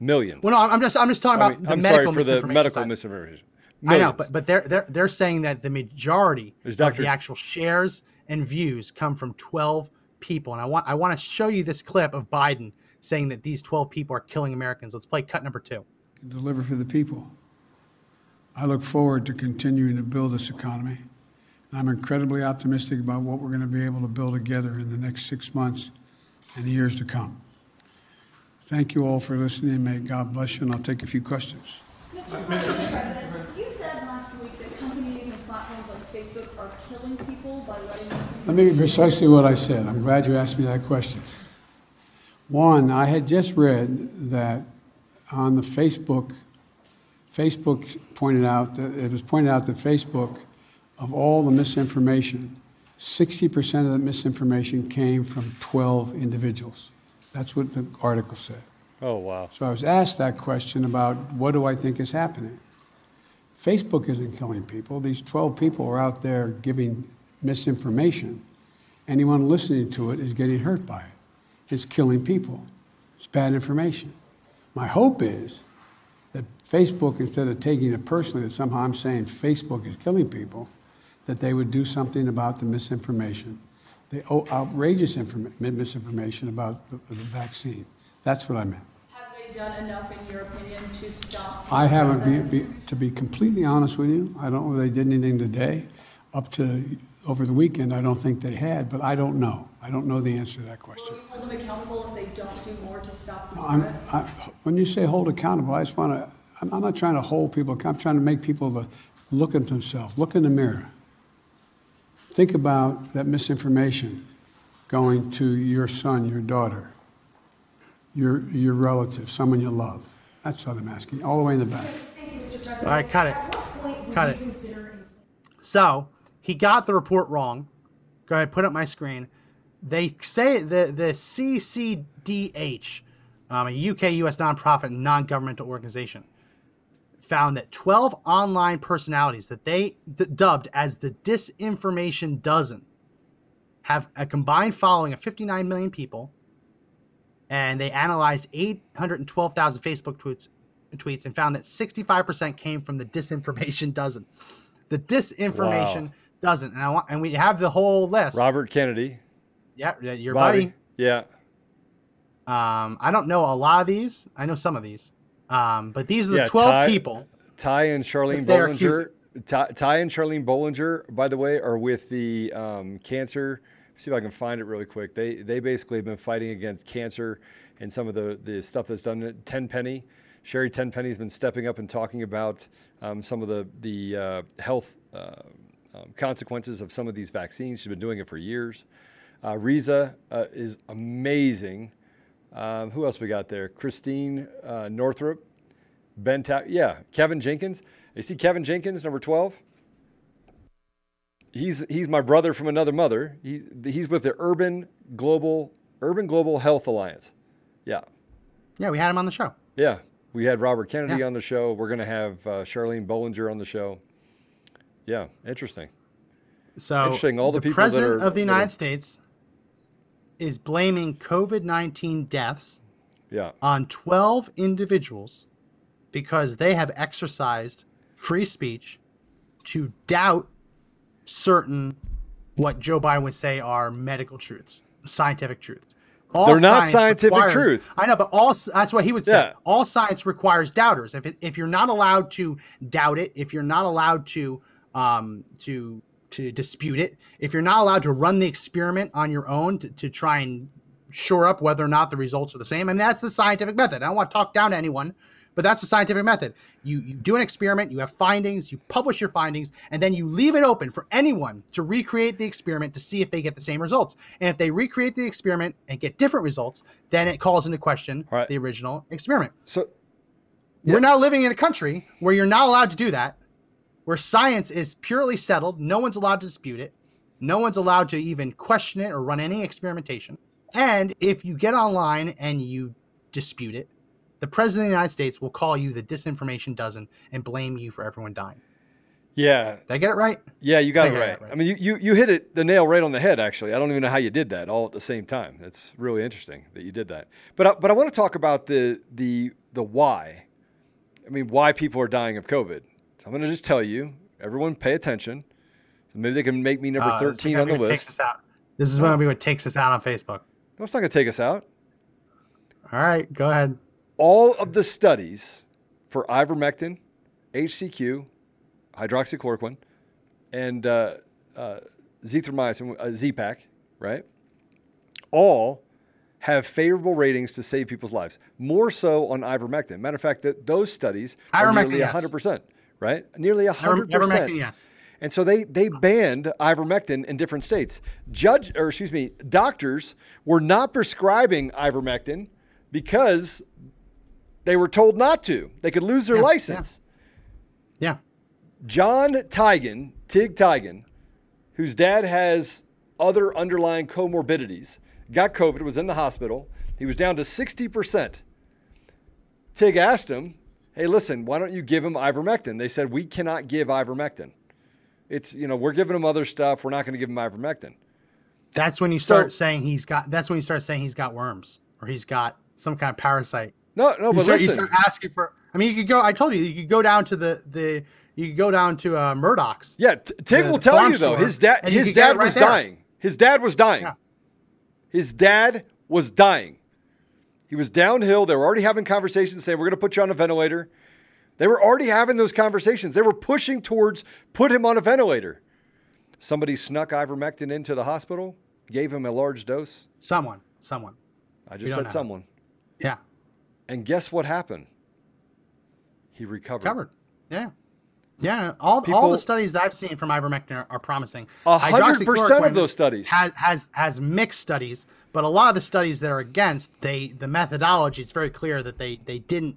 Millions. well, no, I'm just I'm just talking I about mean, the I'm medical sorry for the medical side. misinformation. I know, but but they're they're they're saying that the majority Is of the actual shares and views come from 12 people, and I want I want to show you this clip of Biden saying that these 12 people are killing Americans. Let's play cut number two. deliver for the people. I look forward to continuing to build this economy. I'm incredibly optimistic about what we're going to be able to build together in the next six months and the years to come. Thank you all for listening. May God bless you, and I'll take a few questions. Mr. President, you said last week that companies and platforms like Facebook are killing people by letting Let me be precisely what I said. I'm glad you asked me that question. One, I had just read that on the Facebook, Facebook pointed out that it was pointed out that Facebook, of all the misinformation, 60% of the misinformation came from 12 individuals. That's what the article said. oh wow. So I was asked that question about what do I think is happening. Facebook isn't killing people. These 12 people are out there giving misinformation. Anyone listening to it is getting hurt by it. It's killing people. It's bad information. My hope is that Facebook, instead of taking it personally that somehow I'm saying Facebook is killing people, that they would do something about the misinformation, the outrageous informa- misinformation about the, the vaccine. That's what I meant. Have they done enough, in your opinion, to stop? I haven't, be, be, to be completely honest with you, I don't know if they did anything today. Up to over the weekend, I don't think they had, but I don't know. I don't know the answer to that question. Will you hold them accountable if they don't do more to stop the spread? I, when you say hold accountable, I just want to, I'm, I'm not trying to hold people, I'm trying to make people look at themselves, look in the mirror. Think about that misinformation going to your son, your daughter, your, your relative, someone you love. That's what I'm asking, all the way in the back. Thank you, Mr. All right, cut it. At what point would Cut it. So he got the report wrong. Go ahead, put up my screen. They say the the CCDH, um, a UK US nonprofit non-governmental organization, found that 12 online personalities that they d- dubbed as the disinformation dozen have a combined following of 59 million people, and they analyzed 812,000 Facebook tweets tweets and found that 65% came from the disinformation dozen. The disinformation Wow. doesn't, and I want, and we have the whole list. Robert Kennedy. yeah, yeah, your Bobby. buddy. Yeah. Um, I don't know a lot of these. I know some of these. Um, but these are the Yeah, 12 Ty- people. Ty and Charlene Bollinger. Ty, Ty and Charlene Bollinger, by the way, are with the um, cancer. See if I can find it really quick. They they basically have been fighting against cancer and some of the, the stuff that's done. Tenpenny, Sherri Tenpenny has been stepping up and talking about um, some of the the uh, health uh, um, consequences of some of these vaccines. She's been doing it for years. Uh, Rizza uh, is amazing. Um, who else we got there? Christine uh, Northrup. Ben Ta- yeah, Kevin Jenkins. You see Kevin Jenkins, number 12? He's, he's my brother from another mother. He, he's with the Urban Global Urban Global Health Alliance. Yeah. Yeah, we had him on the show. Yeah. We had Robert Kennedy Yeah. on the show. We're going to have uh, Charlene Bollinger on the show. Yeah. Interesting. So Interesting, all the people that president are- of the United are- States is blaming COVID nineteen deaths Yeah. on twelve individuals because they have exercised free speech to doubt certain what Joe Biden would say are medical truths, scientific truths. All They're not scientific requires- truth. I know, but all that's what he would say. Yeah. All science requires doubters. If it, if you're not allowed to doubt it, if you're not allowed to um, to to dispute it, if you're not allowed to run the experiment on your own to, to try and shore up whether or not the results are the same, and that's the scientific method. I don't want to talk down to anyone, but that's the scientific method. You you do an experiment, you have findings, you publish your findings, and then you leave it open for anyone to recreate the experiment to see if they get the same results. And if they recreate the experiment and get different results, then it calls into question Right. the original experiment. So, We're now living in a country where you're not allowed to do that, where science is purely settled. No one's allowed to dispute it. No one's allowed to even question it or run any experimentation. And if you get online and you dispute it, the president of the United States will call you the disinformation dozen and blame you for everyone dying. yeah. Did I get it right? Yeah, you got it right. right. I mean, you, you, you hit it the nail right on the head. Actually, I don't even know how you did that all at the same time. That's really interesting that you did that. But I, but I want to talk about the the the why. I mean, why people are dying of COVID. So I'm going to just tell you, everyone, pay attention. So maybe they can make me number Uh, this is 13 gonna on the be Takes list. us out. This is going to be what takes us out on Facebook. No, it's not going to take us out. All right, go ahead. all of the studies for ivermectin, HCQ, hydroxychloroquine, and uh, uh, zithromycin, uh, Z-Pak, right? All have favorable ratings to save people's lives. More so on ivermectin. Matter of fact, that those studies are Ivermectin, nearly yes. 100%, right? Nearly 100%. Ivermectin, yes. And so they they banned ivermectin in different states. Judge or excuse me, doctors were not prescribing ivermectin because they were told not to. They could lose their Yeah, yeah. license. Yeah. John Tigan, Tig Tigan, whose dad has other underlying comorbidities, got COVID, was in the hospital. He was down to 60%. Tig asked him, hey, listen, why don't you give him ivermectin? They said, we cannot give ivermectin. It's, you know, we're giving him other stuff. We're not going to give him ivermectin. That's when you start So- saying he's got. That's when you start saying he's got worms or he's got some kind of parasite. No, no, you, but start, you listen. start asking for. I mean, you could go. I told you, you could go down to the the. You could go down to uh, Murdoch's. Yeah, T- Tig will tell you though. His dad, you his could get dad right was there. dying. His dad was dying. His dad was dying. He was downhill. They were already having conversations saying, "We're going to put you on a ventilator." They were already having those conversations. They were pushing towards put him on a ventilator. Somebody snuck ivermectin into the hospital, gave him a large dose. Someone. Someone. I just said know. someone. Yeah. And guess what happened? He recovered. Covered. Yeah. Yeah. All all the studies I've seen from ivermectin are, are promising. A hundred percent of those studies. has has has mixed studies, but a lot of the studies that are against they the methodology is very clear that they they didn't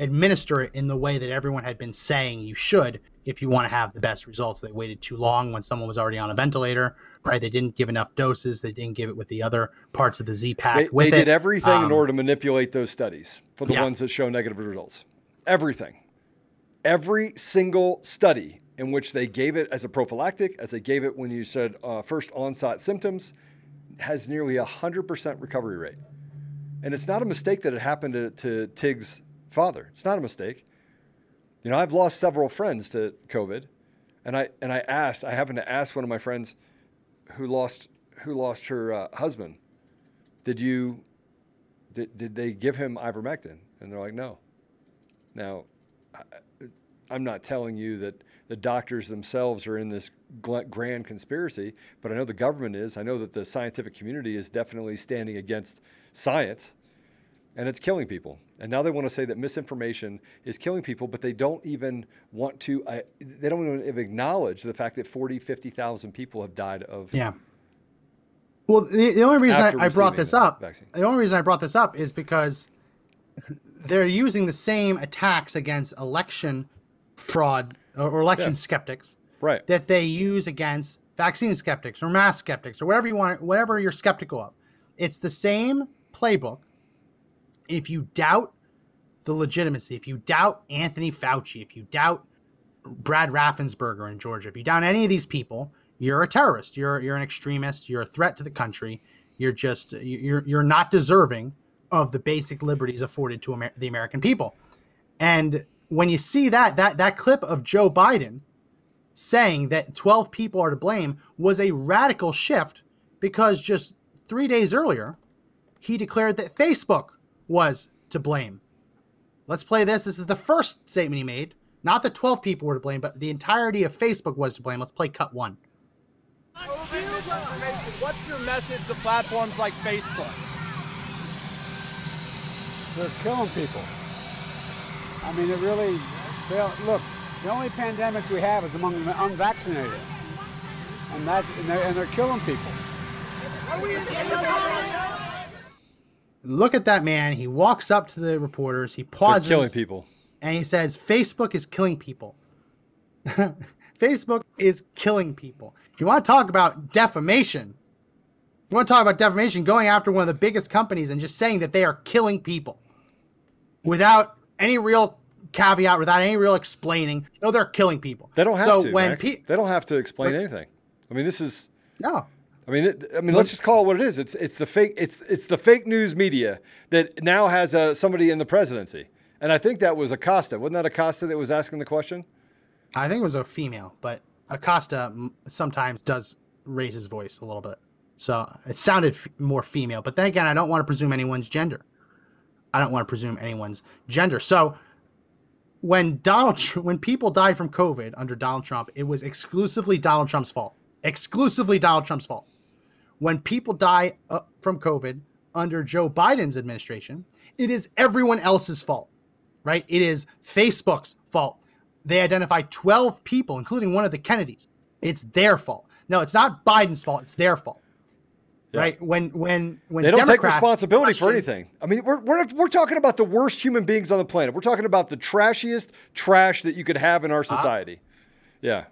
administer it in the way that everyone had been saying you should if you want to have the best results. They waited too long when someone was already on a ventilator, right? They didn't give enough doses. They didn't give it with the other parts of the Z pack. They, with they did everything in Um, order to manipulate those studies for the yeah. ones that show negative results. Everything. Every single study in which they gave it as a prophylactic, as they gave it when you said uh, first onset symptoms, has nearly a 100% recovery rate. And it's not a mistake that it happened to, to Tig's father. It's not a mistake. You know, I've lost several friends to COVID, and I and I asked. I happened to ask one of my friends who lost who lost her uh, husband. Did you did, did they give him ivermectin? And they're like, no. Now, I, I'm not telling you that the doctors themselves are in this grand conspiracy, but I know the government is. I know that the scientific community is definitely standing against science, and it's killing people. And now they want to say that misinformation is killing people, but they don't even want to. Uh, they don't even acknowledge the fact that 40, 50,000 people have died of Yeah. Well, the, the only reason I, I brought this up, vaccine. the only reason I brought this up is because they're using the same attacks against election fraud or, election Yeah. skeptics right. that they use against vaccine skeptics or mask skeptics or whatever you want, whatever you're skeptical of. It's the same playbook. If you doubt the legitimacy, if you doubt Anthony Fauci, if you doubt Brad Raffensperger in Georgia, if you doubt any of these people, you're a terrorist. You're you're an extremist. You're a threat to the country. You're just you're you're not deserving of the basic liberties afforded to Amer- the American people. And when you see that that that clip of Joe Biden saying that 12 people are to blame was a radical shift because just 3 days earlier he declared that Facebook was to blame. Let's play this. This is the first statement he made. Not that 12 people were to blame, but the entirety of Facebook was to blame. Let's play cut 1. What's your message to platforms like Facebook? They're killing people. I mean, it really, they look, the only pandemic we have is among the unvaccinated. And, that, and, they're, and they're killing people. Look at that man. He walks up to the reporters. He pauses. They're killing people. and he says Facebook is killing people. Facebook is killing people. You want to talk about defamation? You want to talk about defamation going after one of the biggest companies and just saying that they are killing people without any real caveat, without any real explaining. No, they're killing people. They don't have so to. when pe- they don't have to explain anything. I mean, this is. no, I mean, it, I mean, let's just call it what it is. It's it's the fake it's it's the fake news media that now has uh, somebody in the presidency, and I think that was Acosta. Wasn't that Acosta that was asking the question? I think it was a female, but Acosta sometimes does raise his voice a little bit. So it sounded f- more female. But then again, I don't want to presume anyone's gender. I don't want to presume anyone's gender. So when Donald, when people died from COVID under Donald Trump, it was exclusively Donald Trump's fault. Exclusively Donald Trump's fault. When people die uh, from COVID under Joe Biden's administration, it is everyone else's fault, right? It is Facebook's fault. They identified 12 people, including one of the Kennedys. It's their fault. No, it's not Biden's fault. It's their fault. Yeah. Right? When when when They don't Democrats take responsibility for anything. I mean, we're, we're, we're talking about the worst human beings on the planet. We're talking about the trashiest trash that you could have in our society. yeah.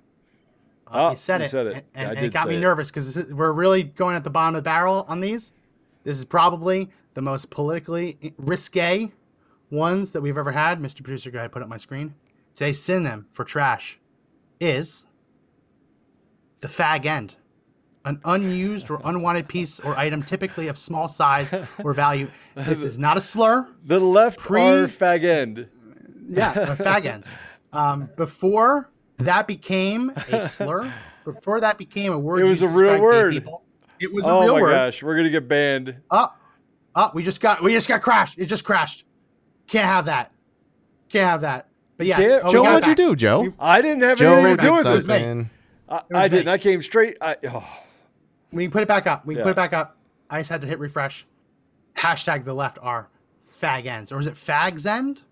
Uh, Oh, said you it, said it. and, Yeah, and it got me it. nervous because we're really going at the bottom of the barrel on these. This is probably the most politically risque ones that we've ever had. Mr. Producer, go ahead, put up my screen. Today's synonym for trash is the fag end, an unused or unwanted piece or item, typically of small size or value. This is not a slur. The left Pre- are fag end. Yeah, fag ends. Um, before that became a slur, before that became a word, It was used a to real describe gay word. people, it was a real word. Oh my gosh, we're gonna get banned. Oh, oh, we just got we just got crashed. It just crashed. Can't have that. Can't have that. But yes, oh, Joe, what'd you do, Joe? I didn't have Joe anything to do did with was it. me. something. I, I didn't. I came straight. I, oh, We can put it back up. We can put it back up. I just had to hit refresh. Hashtag the left are fag ends, or is it fags end?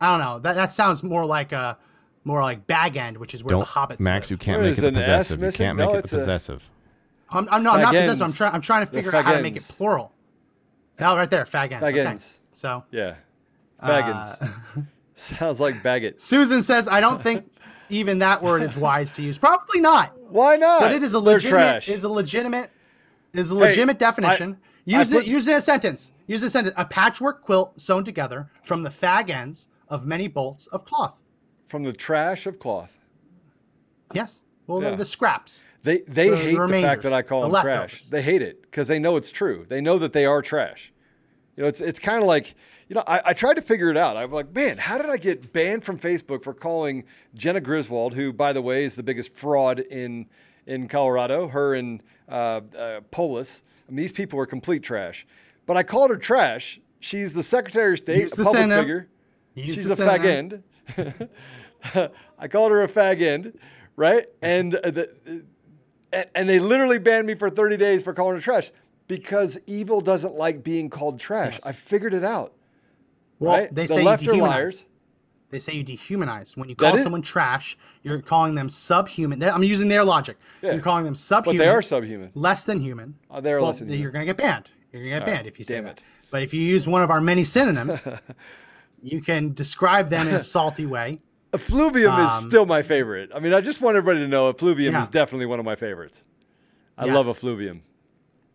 I don't know. That that sounds more like a more like bag end, which is where Don't, the hobbits. Max. You can't What make it the possessive. You can't No, make it the possessive. I'm, I'm no, I'm not possessive. I'm ends. trying. I'm trying to figure out how to make it plural. Oh, right there, fag ends. Fag okay. ends. So yeah. Faggins. uh, Sounds like baggots. Susan says, I don't think even that word is wise to use. Probably not. Why not? But it is a legitimate is a legitimate is a legitimate I- definition. I use put- it use it in a sentence. Use a sentence. A patchwork quilt sewn together from the fag ends of many bolts of cloth. From the trash of cloth. Yes. Well, Yeah. the, the scraps. They they The- the hate the, fact that I call the them trash. They hate it because they know it's true. They know that they are trash. You know, it's it's kind of like you know. I, I tried to figure it out. I'm like, man, how did I get banned from Facebook for calling Jena Griswold, who, by the way, is the biggest fraud in in Colorado? Her and uh, uh, Polis. I mean, these people are complete trash. But I called her trash. She's the Secretary of State, Use a public synonym. figure. Use She's the a fag end. I called her a fag end, right? And uh, the, and, and they literally banned me for 30 days for calling her trash because evil doesn't like being called trash. Yes. I figured it out. Well, right? they the say left you are dehumanize. liars. They say you dehumanize. When you call is- someone trash, you're calling them subhuman. I'm using their logic. Yeah. You're calling them subhuman. But subhuman. they are subhuman. less than human. Oh, they are well, less than then human. You're going to get banned. You're going to get banned if you say damn that. it. But if you use one of our many synonyms, you can describe them in a salty way. Effluvium is Um, still my favorite. I mean, I just want everybody to know effluvium Yeah. is definitely one of my favorites. I love Yes. effluvium.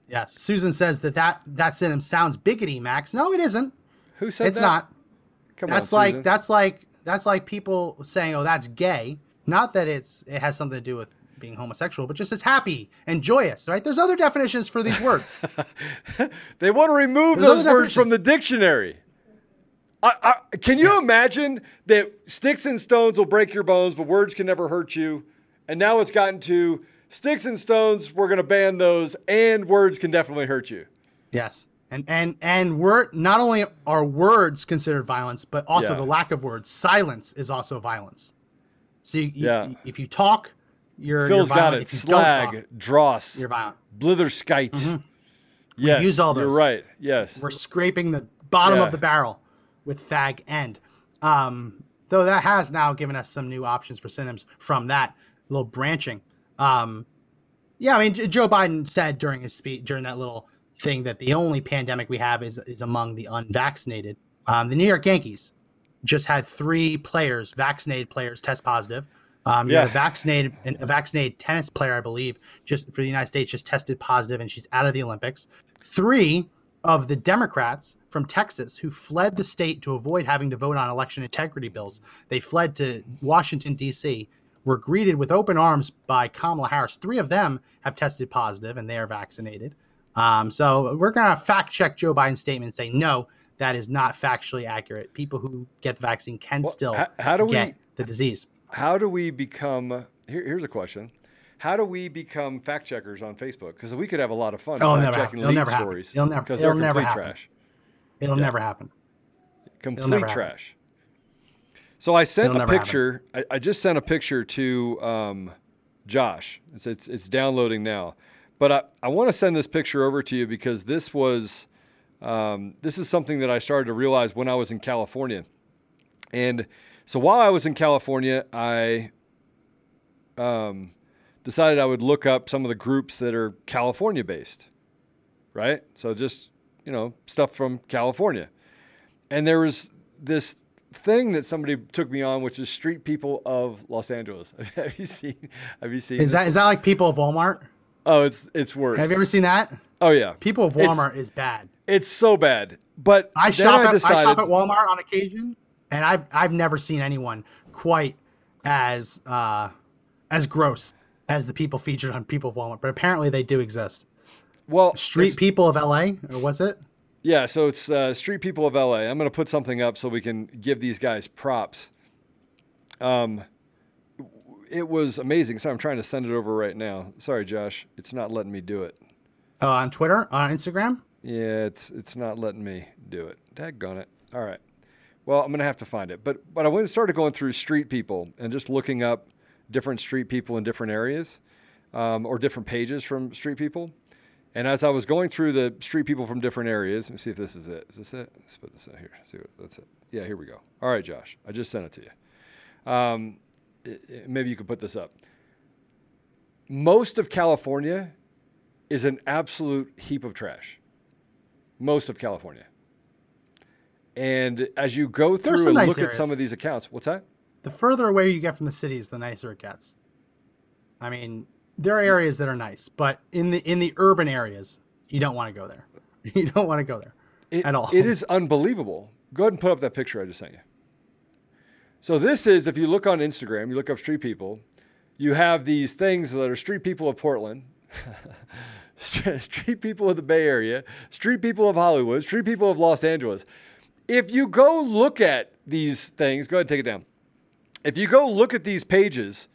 Yes. Susan says that that, that synonym sounds biggity, Max. No, it isn't. Who said it's that? not. Come that's on, like Susan. that's like that's like people saying, "Oh, that's gay." Not that it's it has something to do with being homosexual, but just as happy and joyous, right? There's other definitions for these words. They want to remove There's those words from the dictionary. I, I, can you Yes. imagine that sticks and stones will break your bones, but words can never hurt you? And now it's gotten to sticks and stones, we're going to ban those, and words can definitely hurt you. yes. And and and we're not only are words considered violence, but also Yeah. the lack of words. Silence is also violence. So you, you- Yeah. if you talk, you're Phil's you're got it. If you don't talk, Slag, dross, you're violent. blitherskite. Yes, used all those. you're right. Yes. We're scraping the bottom Yeah. of the barrel with fag end. Um, though that has now given us some new options for synonyms from that little branching. Um, yeah, I mean, Joe Biden said during his speech, during that little thing, that the only pandemic we have is, is among the unvaccinated. Um, the New York Yankees just had three players, vaccinated players, test positive. Um, Yeah. a vaccinated, a vaccinated tennis player, I believe, just for the United States, just tested positive, and she's out of the Olympics. Three of the Democrats from Texas who fled the state to avoid having to vote on election integrity bills, they fled to Washington D.C. Were greeted with open arms by Kamala Harris. Three of them have tested positive, and they are vaccinated. Um, so we're gonna fact check Joe Biden's statement and say no, that is not factually accurate. People who get the vaccine can Well, still how- how do we- get the disease. How do we become? Here, here's a question. How do we become fact checkers on Facebook? Because we could have a lot of fun Oh, fact checking happen. It'll lead never happen. stories. It'll never- because they're never complete happen. trash. It'll Yeah. never happen. Complete never happen. trash. So I sent It'll a picture. I, I just sent a picture to um, Josh. It's, it's it's downloading now, but I, I want to send this picture over to you because this was um, this is something that I started to realize when I was in California, and so while I was in California, I um, decided I would look up some of the groups that are California based, right? So just you know stuff from California and there was this thing that somebody took me on, which is Street People of Los Angeles. have you seen? Have you seen? Is that is that like people of Walmart? Oh, it's it's worse. Have you ever seen that? Oh yeah, People of It's- Walmart is bad. It's so bad. But I shop I, at, decided... I shop at Walmart on occasion, and I've I've never seen anyone quite as uh, as gross as the people featured on People of Walmart. But apparently they do exist. well, Street People of LA, or was it? Yeah, so it's uh, Street People of LA. I'm going to put something up so we can give these guys props. Um, it was amazing. So I'm trying to send it over right now. Sorry, Josh, it's not letting me do it. Uh, on Twitter, on Instagram. Yeah, it's it's not letting me do it. Daggone it. All right. Well, I'm gonna have to find it. But but I went and started going through street people and just looking up different street people in different areas, um, or different pages from street people. And as I was going through the street people from different areas, let me see if this is it. Is this it? Let's put this in here. See what that's it. Yeah, here we go. All right, Josh, I just sent it to you. Um, maybe you could put this up. Most of California is an absolute heap of trash most of California. And as you go through and nice look at some of these accounts, what's that? The further away you get from the cities, the nicer it gets. I mean, there are areas that are nice, but in the in the urban areas, you don't want to go there. You don't want to go there It, at all. It is unbelievable. Go ahead and put up that picture I just sent you. So this is if you look on Instagram, you look up street people, you have these things that are street people of Portland, street people of the Bay Area, street people of Hollywood, street people of Los Angeles. If you go look at these things, go ahead and take it down. If you go look at these pages,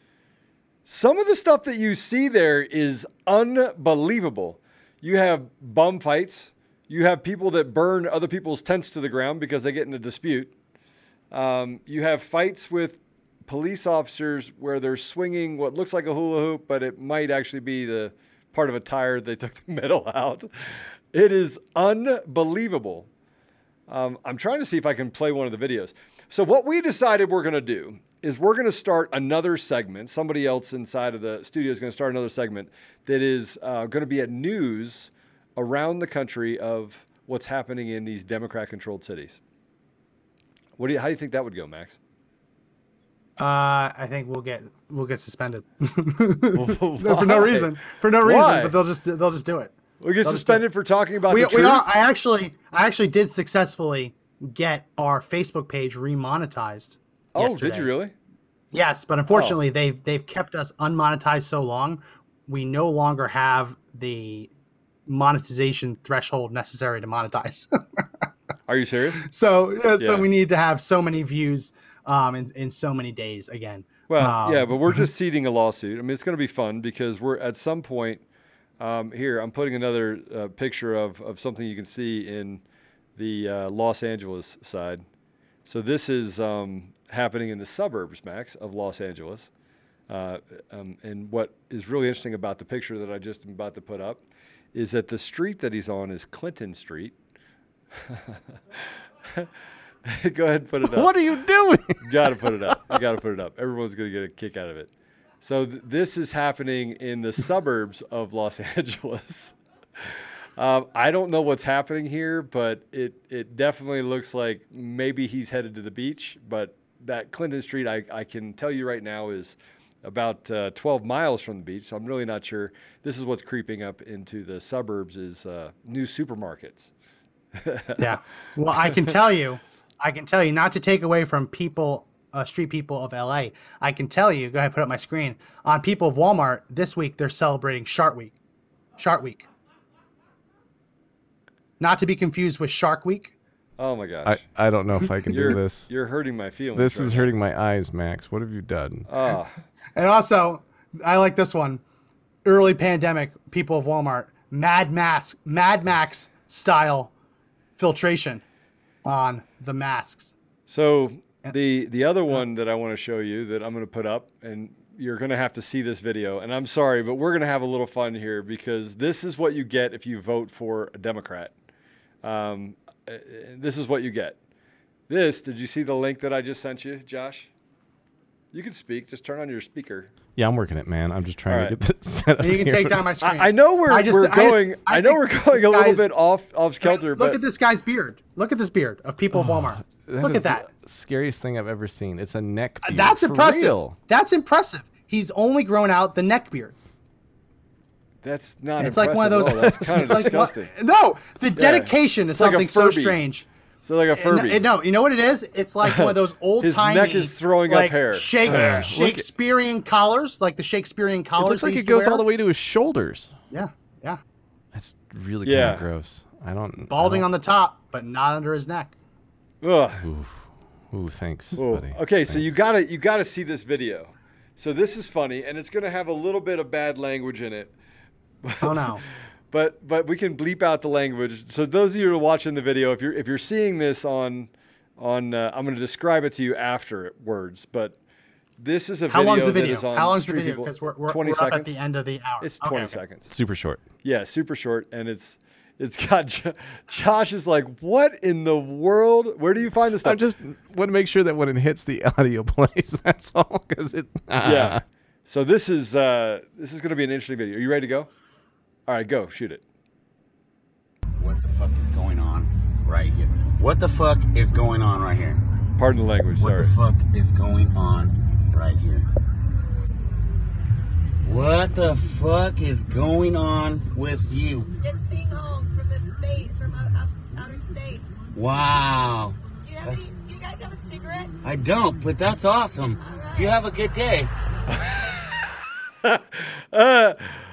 some of the stuff that you see there is unbelievable. You have bum fights. You have people that burn other people's tents to the ground because they get in a dispute. Um, you have fights with police officers where they're swinging what looks like a hula hoop, but it might actually be the part of a tire they took the metal out. It is unbelievable. Um, I'm trying to see if I can play one of the videos. So what we decided we're going to do is we're going to start another segment. Somebody else inside of the studio is going to start another segment that is uh, going to be a news around the country of what's happening in these Democrat-controlled cities. What do you, how do you think that would go, Max? Uh, I think we'll get we'll get suspended for no reason. For no reason, Why? but they'll just they'll just do it. We get They'll suspended for talking about we, the we truth. are. I actually, I actually did successfully get our Facebook page remonetized. oh, yesterday. did you really? Yes, but unfortunately, they've they've kept us unmonetized so long. We no longer have the monetization threshold necessary to monetize. Are you serious? so, yeah, so we need to have so many views um, in, in so many days again. Well, Um, yeah, but we're just seeding a lawsuit. I mean, it's going to be fun because we're at some point. Um, here, I'm putting another uh, picture of, of something you can see in the uh, Los Angeles side. So this is um, happening in the suburbs, Max, of Los Angeles. Uh, um, and what is really interesting about the picture that I just am about to put up is that the street that he's on is Clinton Street. Go ahead and put it up. What are you doing? Got to put it up. You got to put it up. Everyone's going to get a kick out of it. So th- this is happening in the suburbs of Los Angeles. Um, I don't know what's happening here, but it it definitely looks like maybe he's headed to the beach. But that Clinton Street, I, I can tell you right now, is about uh, 12 miles from the beach. So I'm really not sure. This is what's creeping up into the suburbs is uh, new supermarkets. Yeah. Well, I can tell you, I can tell you, not to take away from people, uh, street people of LA. I can tell you. Go ahead, put up my screen. On people of Walmart this week, they're celebrating Shark Week. Shark Week. Not to be confused with Shark Week. Oh my gosh. I, I don't know if I can do this. You're hurting my feelings. This right is now. hurting my eyes, Max. What have you done? Ah. And also, I like this one. Early pandemic, people of Walmart, Mad Max, Mad Max style filtration on the masks. So the the other one that I want to show you that I'm going to put up, and you're going to have to see this video. And I'm sorry, but we're going to have a little fun here because this is what you get if you vote for a Democrat. Um, uh, uh, this is what you get. This. Did you see the link that I just sent you, Josh? You can speak. Just turn on your speaker. Yeah, I'm working it, man. I'm just trying All to get this set up. And you can here. take down my screen. I, I know we're I just- we're I just- going. I, I know we're going a little bit off off skelter, Look but at this guy's beard. Look at this beard of people of oh, Walmart. Look is at that. the scariest thing I've ever seen. It's a neck. Uh, beard, That's for impressive. real. That's impressive. He's only grown out the neck beard. that's not. It's like one of those. impressive. That's kind of it's like disgusting. no, the dedication is It's like something so strange. So like a And- Furby. and no, you know what it is? It's like one of those old His timey. neck is throwing up like, hair. Shake, look at- Shakespearean collars, like the Shakespearean collars. It looks they like it goes wear. all the way to his shoulders. Yeah, yeah. That's really Yeah. kind of gross. I don't. Balding I on the top, but not under his neck. Ugh. don't, Ooh, thanks, Whoa. buddy. Okay, so you gotta you gotta see this video. So this is funny, and it's gonna have a little bit of bad language in it, Oh no. but but we can bleep out the language. So those of you who are watching the video, if you're if you're seeing this on on, uh, I'm gonna describe it to you afterwards. But this is a How video long's the video? is on How long's the Street video? People- Because we're, we're, 20 we're up seconds. at the end of the hour. It's Okay, 20 okay. seconds. super short. Yeah, super short, and it's it's got Jo- Josh is like, what in the world? Where do you find this stuff? I just want to make sure that when it hits the audio plays, that's all. Because it. yeah. So this is uh, this is going to be an interesting video. Are you ready to go? All right, go shoot it. What the fuck is going on right here? What the fuck is going on right here? Pardon the language. What Sorry. the fuck is going on right here? What the fuck is going on with you? It's being hauled from the space, from out, out, outer space. Wow. Do you have any? Do you guys have a cigarette? I don't, but that's awesome. You have a good day. Uh,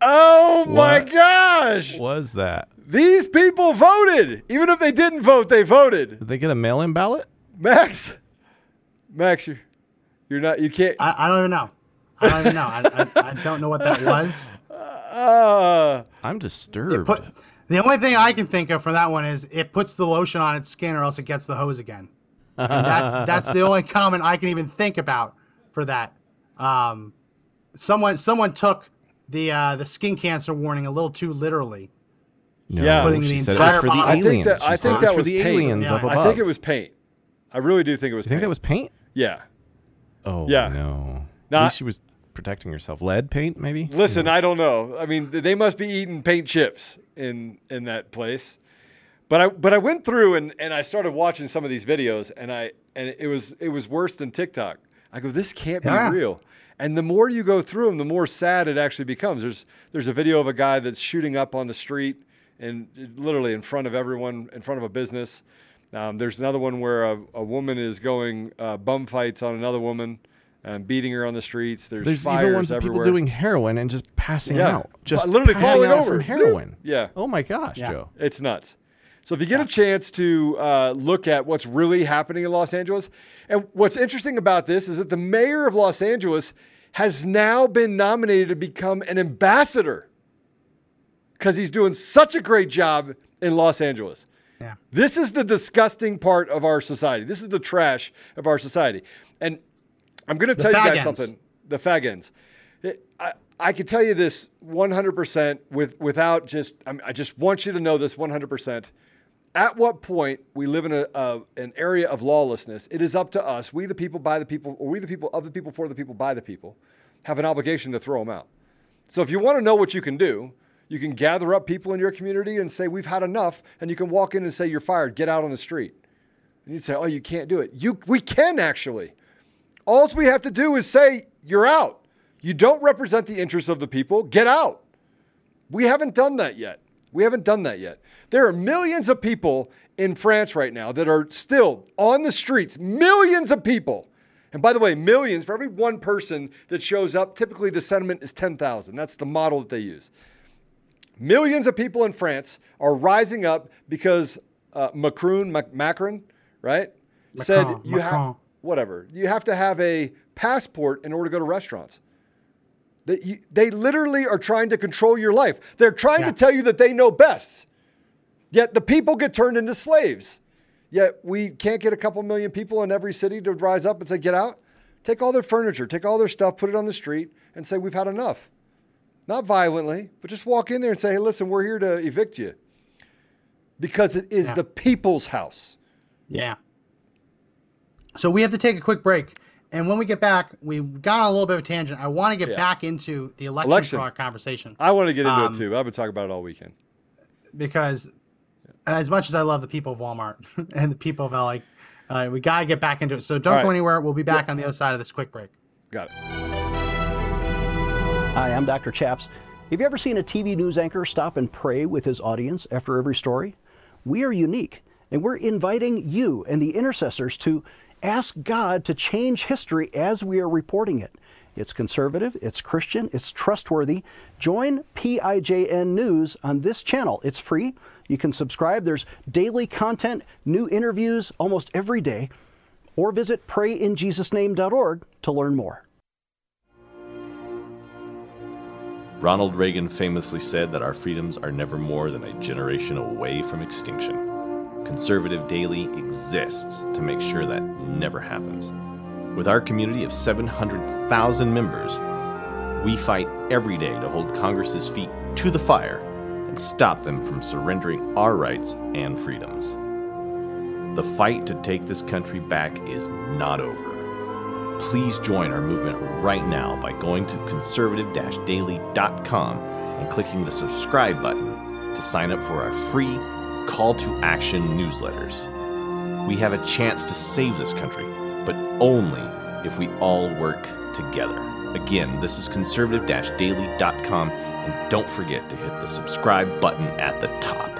oh my What? gosh! Was that? These people voted. Even if they didn't vote, they voted. Did they get a mail-in ballot? Max, Max, you're you're not. You can't. I, I don't even know. I don't even know. I, I, I don't know what that was. Uh, I'm disturbed. Put, the only thing I can think of for that one is it puts the lotion on its skin or else it gets the hose again. And that's that's the only comment I can even think about for that. Um, someone someone took the uh, the skin cancer warning a little too literally. no, Yeah. Putting she the entire was for the bottle- I think aliens. that I think that was the paint. aliens Yeah, up I above. I think it was paint. I really do think it was. You think paint. that was paint? Yeah. Oh Yeah. no. Nah. At least she was protecting herself. Lead paint, maybe. Listen, I don't know. I mean, they must be eating paint chips in in that place. But I but I went through and, and I started watching some of these videos and I and it was it was worse than TikTok. I go, this can't be Yeah. real. And the more you go through them, the more sad it actually becomes. There's there's a video of a guy that's shooting up on the street and literally in front of everyone, in front of a business. Um, there's another one where a, a woman is going uh, bum fights on another woman and beating her on the streets. There's, There's fires even ones of people doing heroin and just passing Yeah. out. Just literally falling out over. from heroin. Yeah. Oh my gosh, Yeah. Joe. It's nuts. So if you get a chance to uh, look at what's really happening in Los Angeles, and what's interesting about this is that the mayor of Los Angeles has now been nominated to become an ambassador because he's doing such a great job in Los Angeles. Yeah. This is the disgusting part of our society. This is the trash of our society. And I'm going to tell you guys ends. something. The fag ends. I, I can tell you this 100% with, without just, I, mean, I just want you to know this 100%. At what point we live in a, an area of lawlessness, it is up to us, we the people, by the people, or we the people, of the people, for the people, by the people, have an obligation to throw them out. So if you want to know what you can do, you can gather up people in your community and say, We've had enough. And you can walk in and say, You're fired, get out on the street. And you'd say, Oh, you can't do it. You, we can actually. All we have to do is say, You're out. You don't represent the interests of the people, get out. We haven't done that yet. We haven't done that yet. There are millions of people in France right now that are still on the streets, millions of people. And by the way, millions for every one person that shows up, typically the sentiment is 10,000. That's the model that they use. Millions of people in France are rising up because uh, Macron, Mac- Macron, right, said Macron, you have Macron. whatever. You have to have a passport in order to go to restaurants. They, you, they literally are trying to control your life. They're trying Yeah. to tell you that they know best. Yet the people get turned into slaves. Yet we can't get a couple million people in every city to rise up and say, get out. Take all their furniture, take all their stuff, put it on the street, and say, we've had enough. Not violently, but just walk in there and say, hey, listen, we're here to evict you. Because it is Yeah. the people's house. Yeah. So we have to take a quick break. And when we get back, we've got on a little bit of a tangent. I want to get Yeah. back into the election, Election. fraud conversation I want to get into Um, it too. I've been talking about it all weekend. because as much as I love the people of Walmart and the people of LA, uh, we got to get back into it. So don't All go anywhere. We'll be back on the other side of this quick break. Got it. Hi, I'm Dr. Chaps. Have you ever seen a TV news anchor stop and pray with his audience after every story? We are unique, and we're inviting you and the intercessors to ask God to change history as we are reporting it. It's conservative, it's Christian, it's trustworthy. Join PIJN News on this channel. It's free. You can subscribe. There's daily content, new interviews almost every day, or visit prayinjesusname.org to learn more. Ronald Reagan famously said that our freedoms are never more than a generation away from extinction. Conservative Daily exists to make sure that never happens. With our community of 700,000 members, we fight every day to hold Congress's feet to the fire and stop them from surrendering our rights and freedoms. The fight to take this country back is not over. Please join our movement right now by going to conservative daily.com and clicking the subscribe button to sign up for our free call to action newsletters. We have a chance to save this country, but only if we all work together. Again, this is conservative daily.com, and don't forget to hit the subscribe button at the top.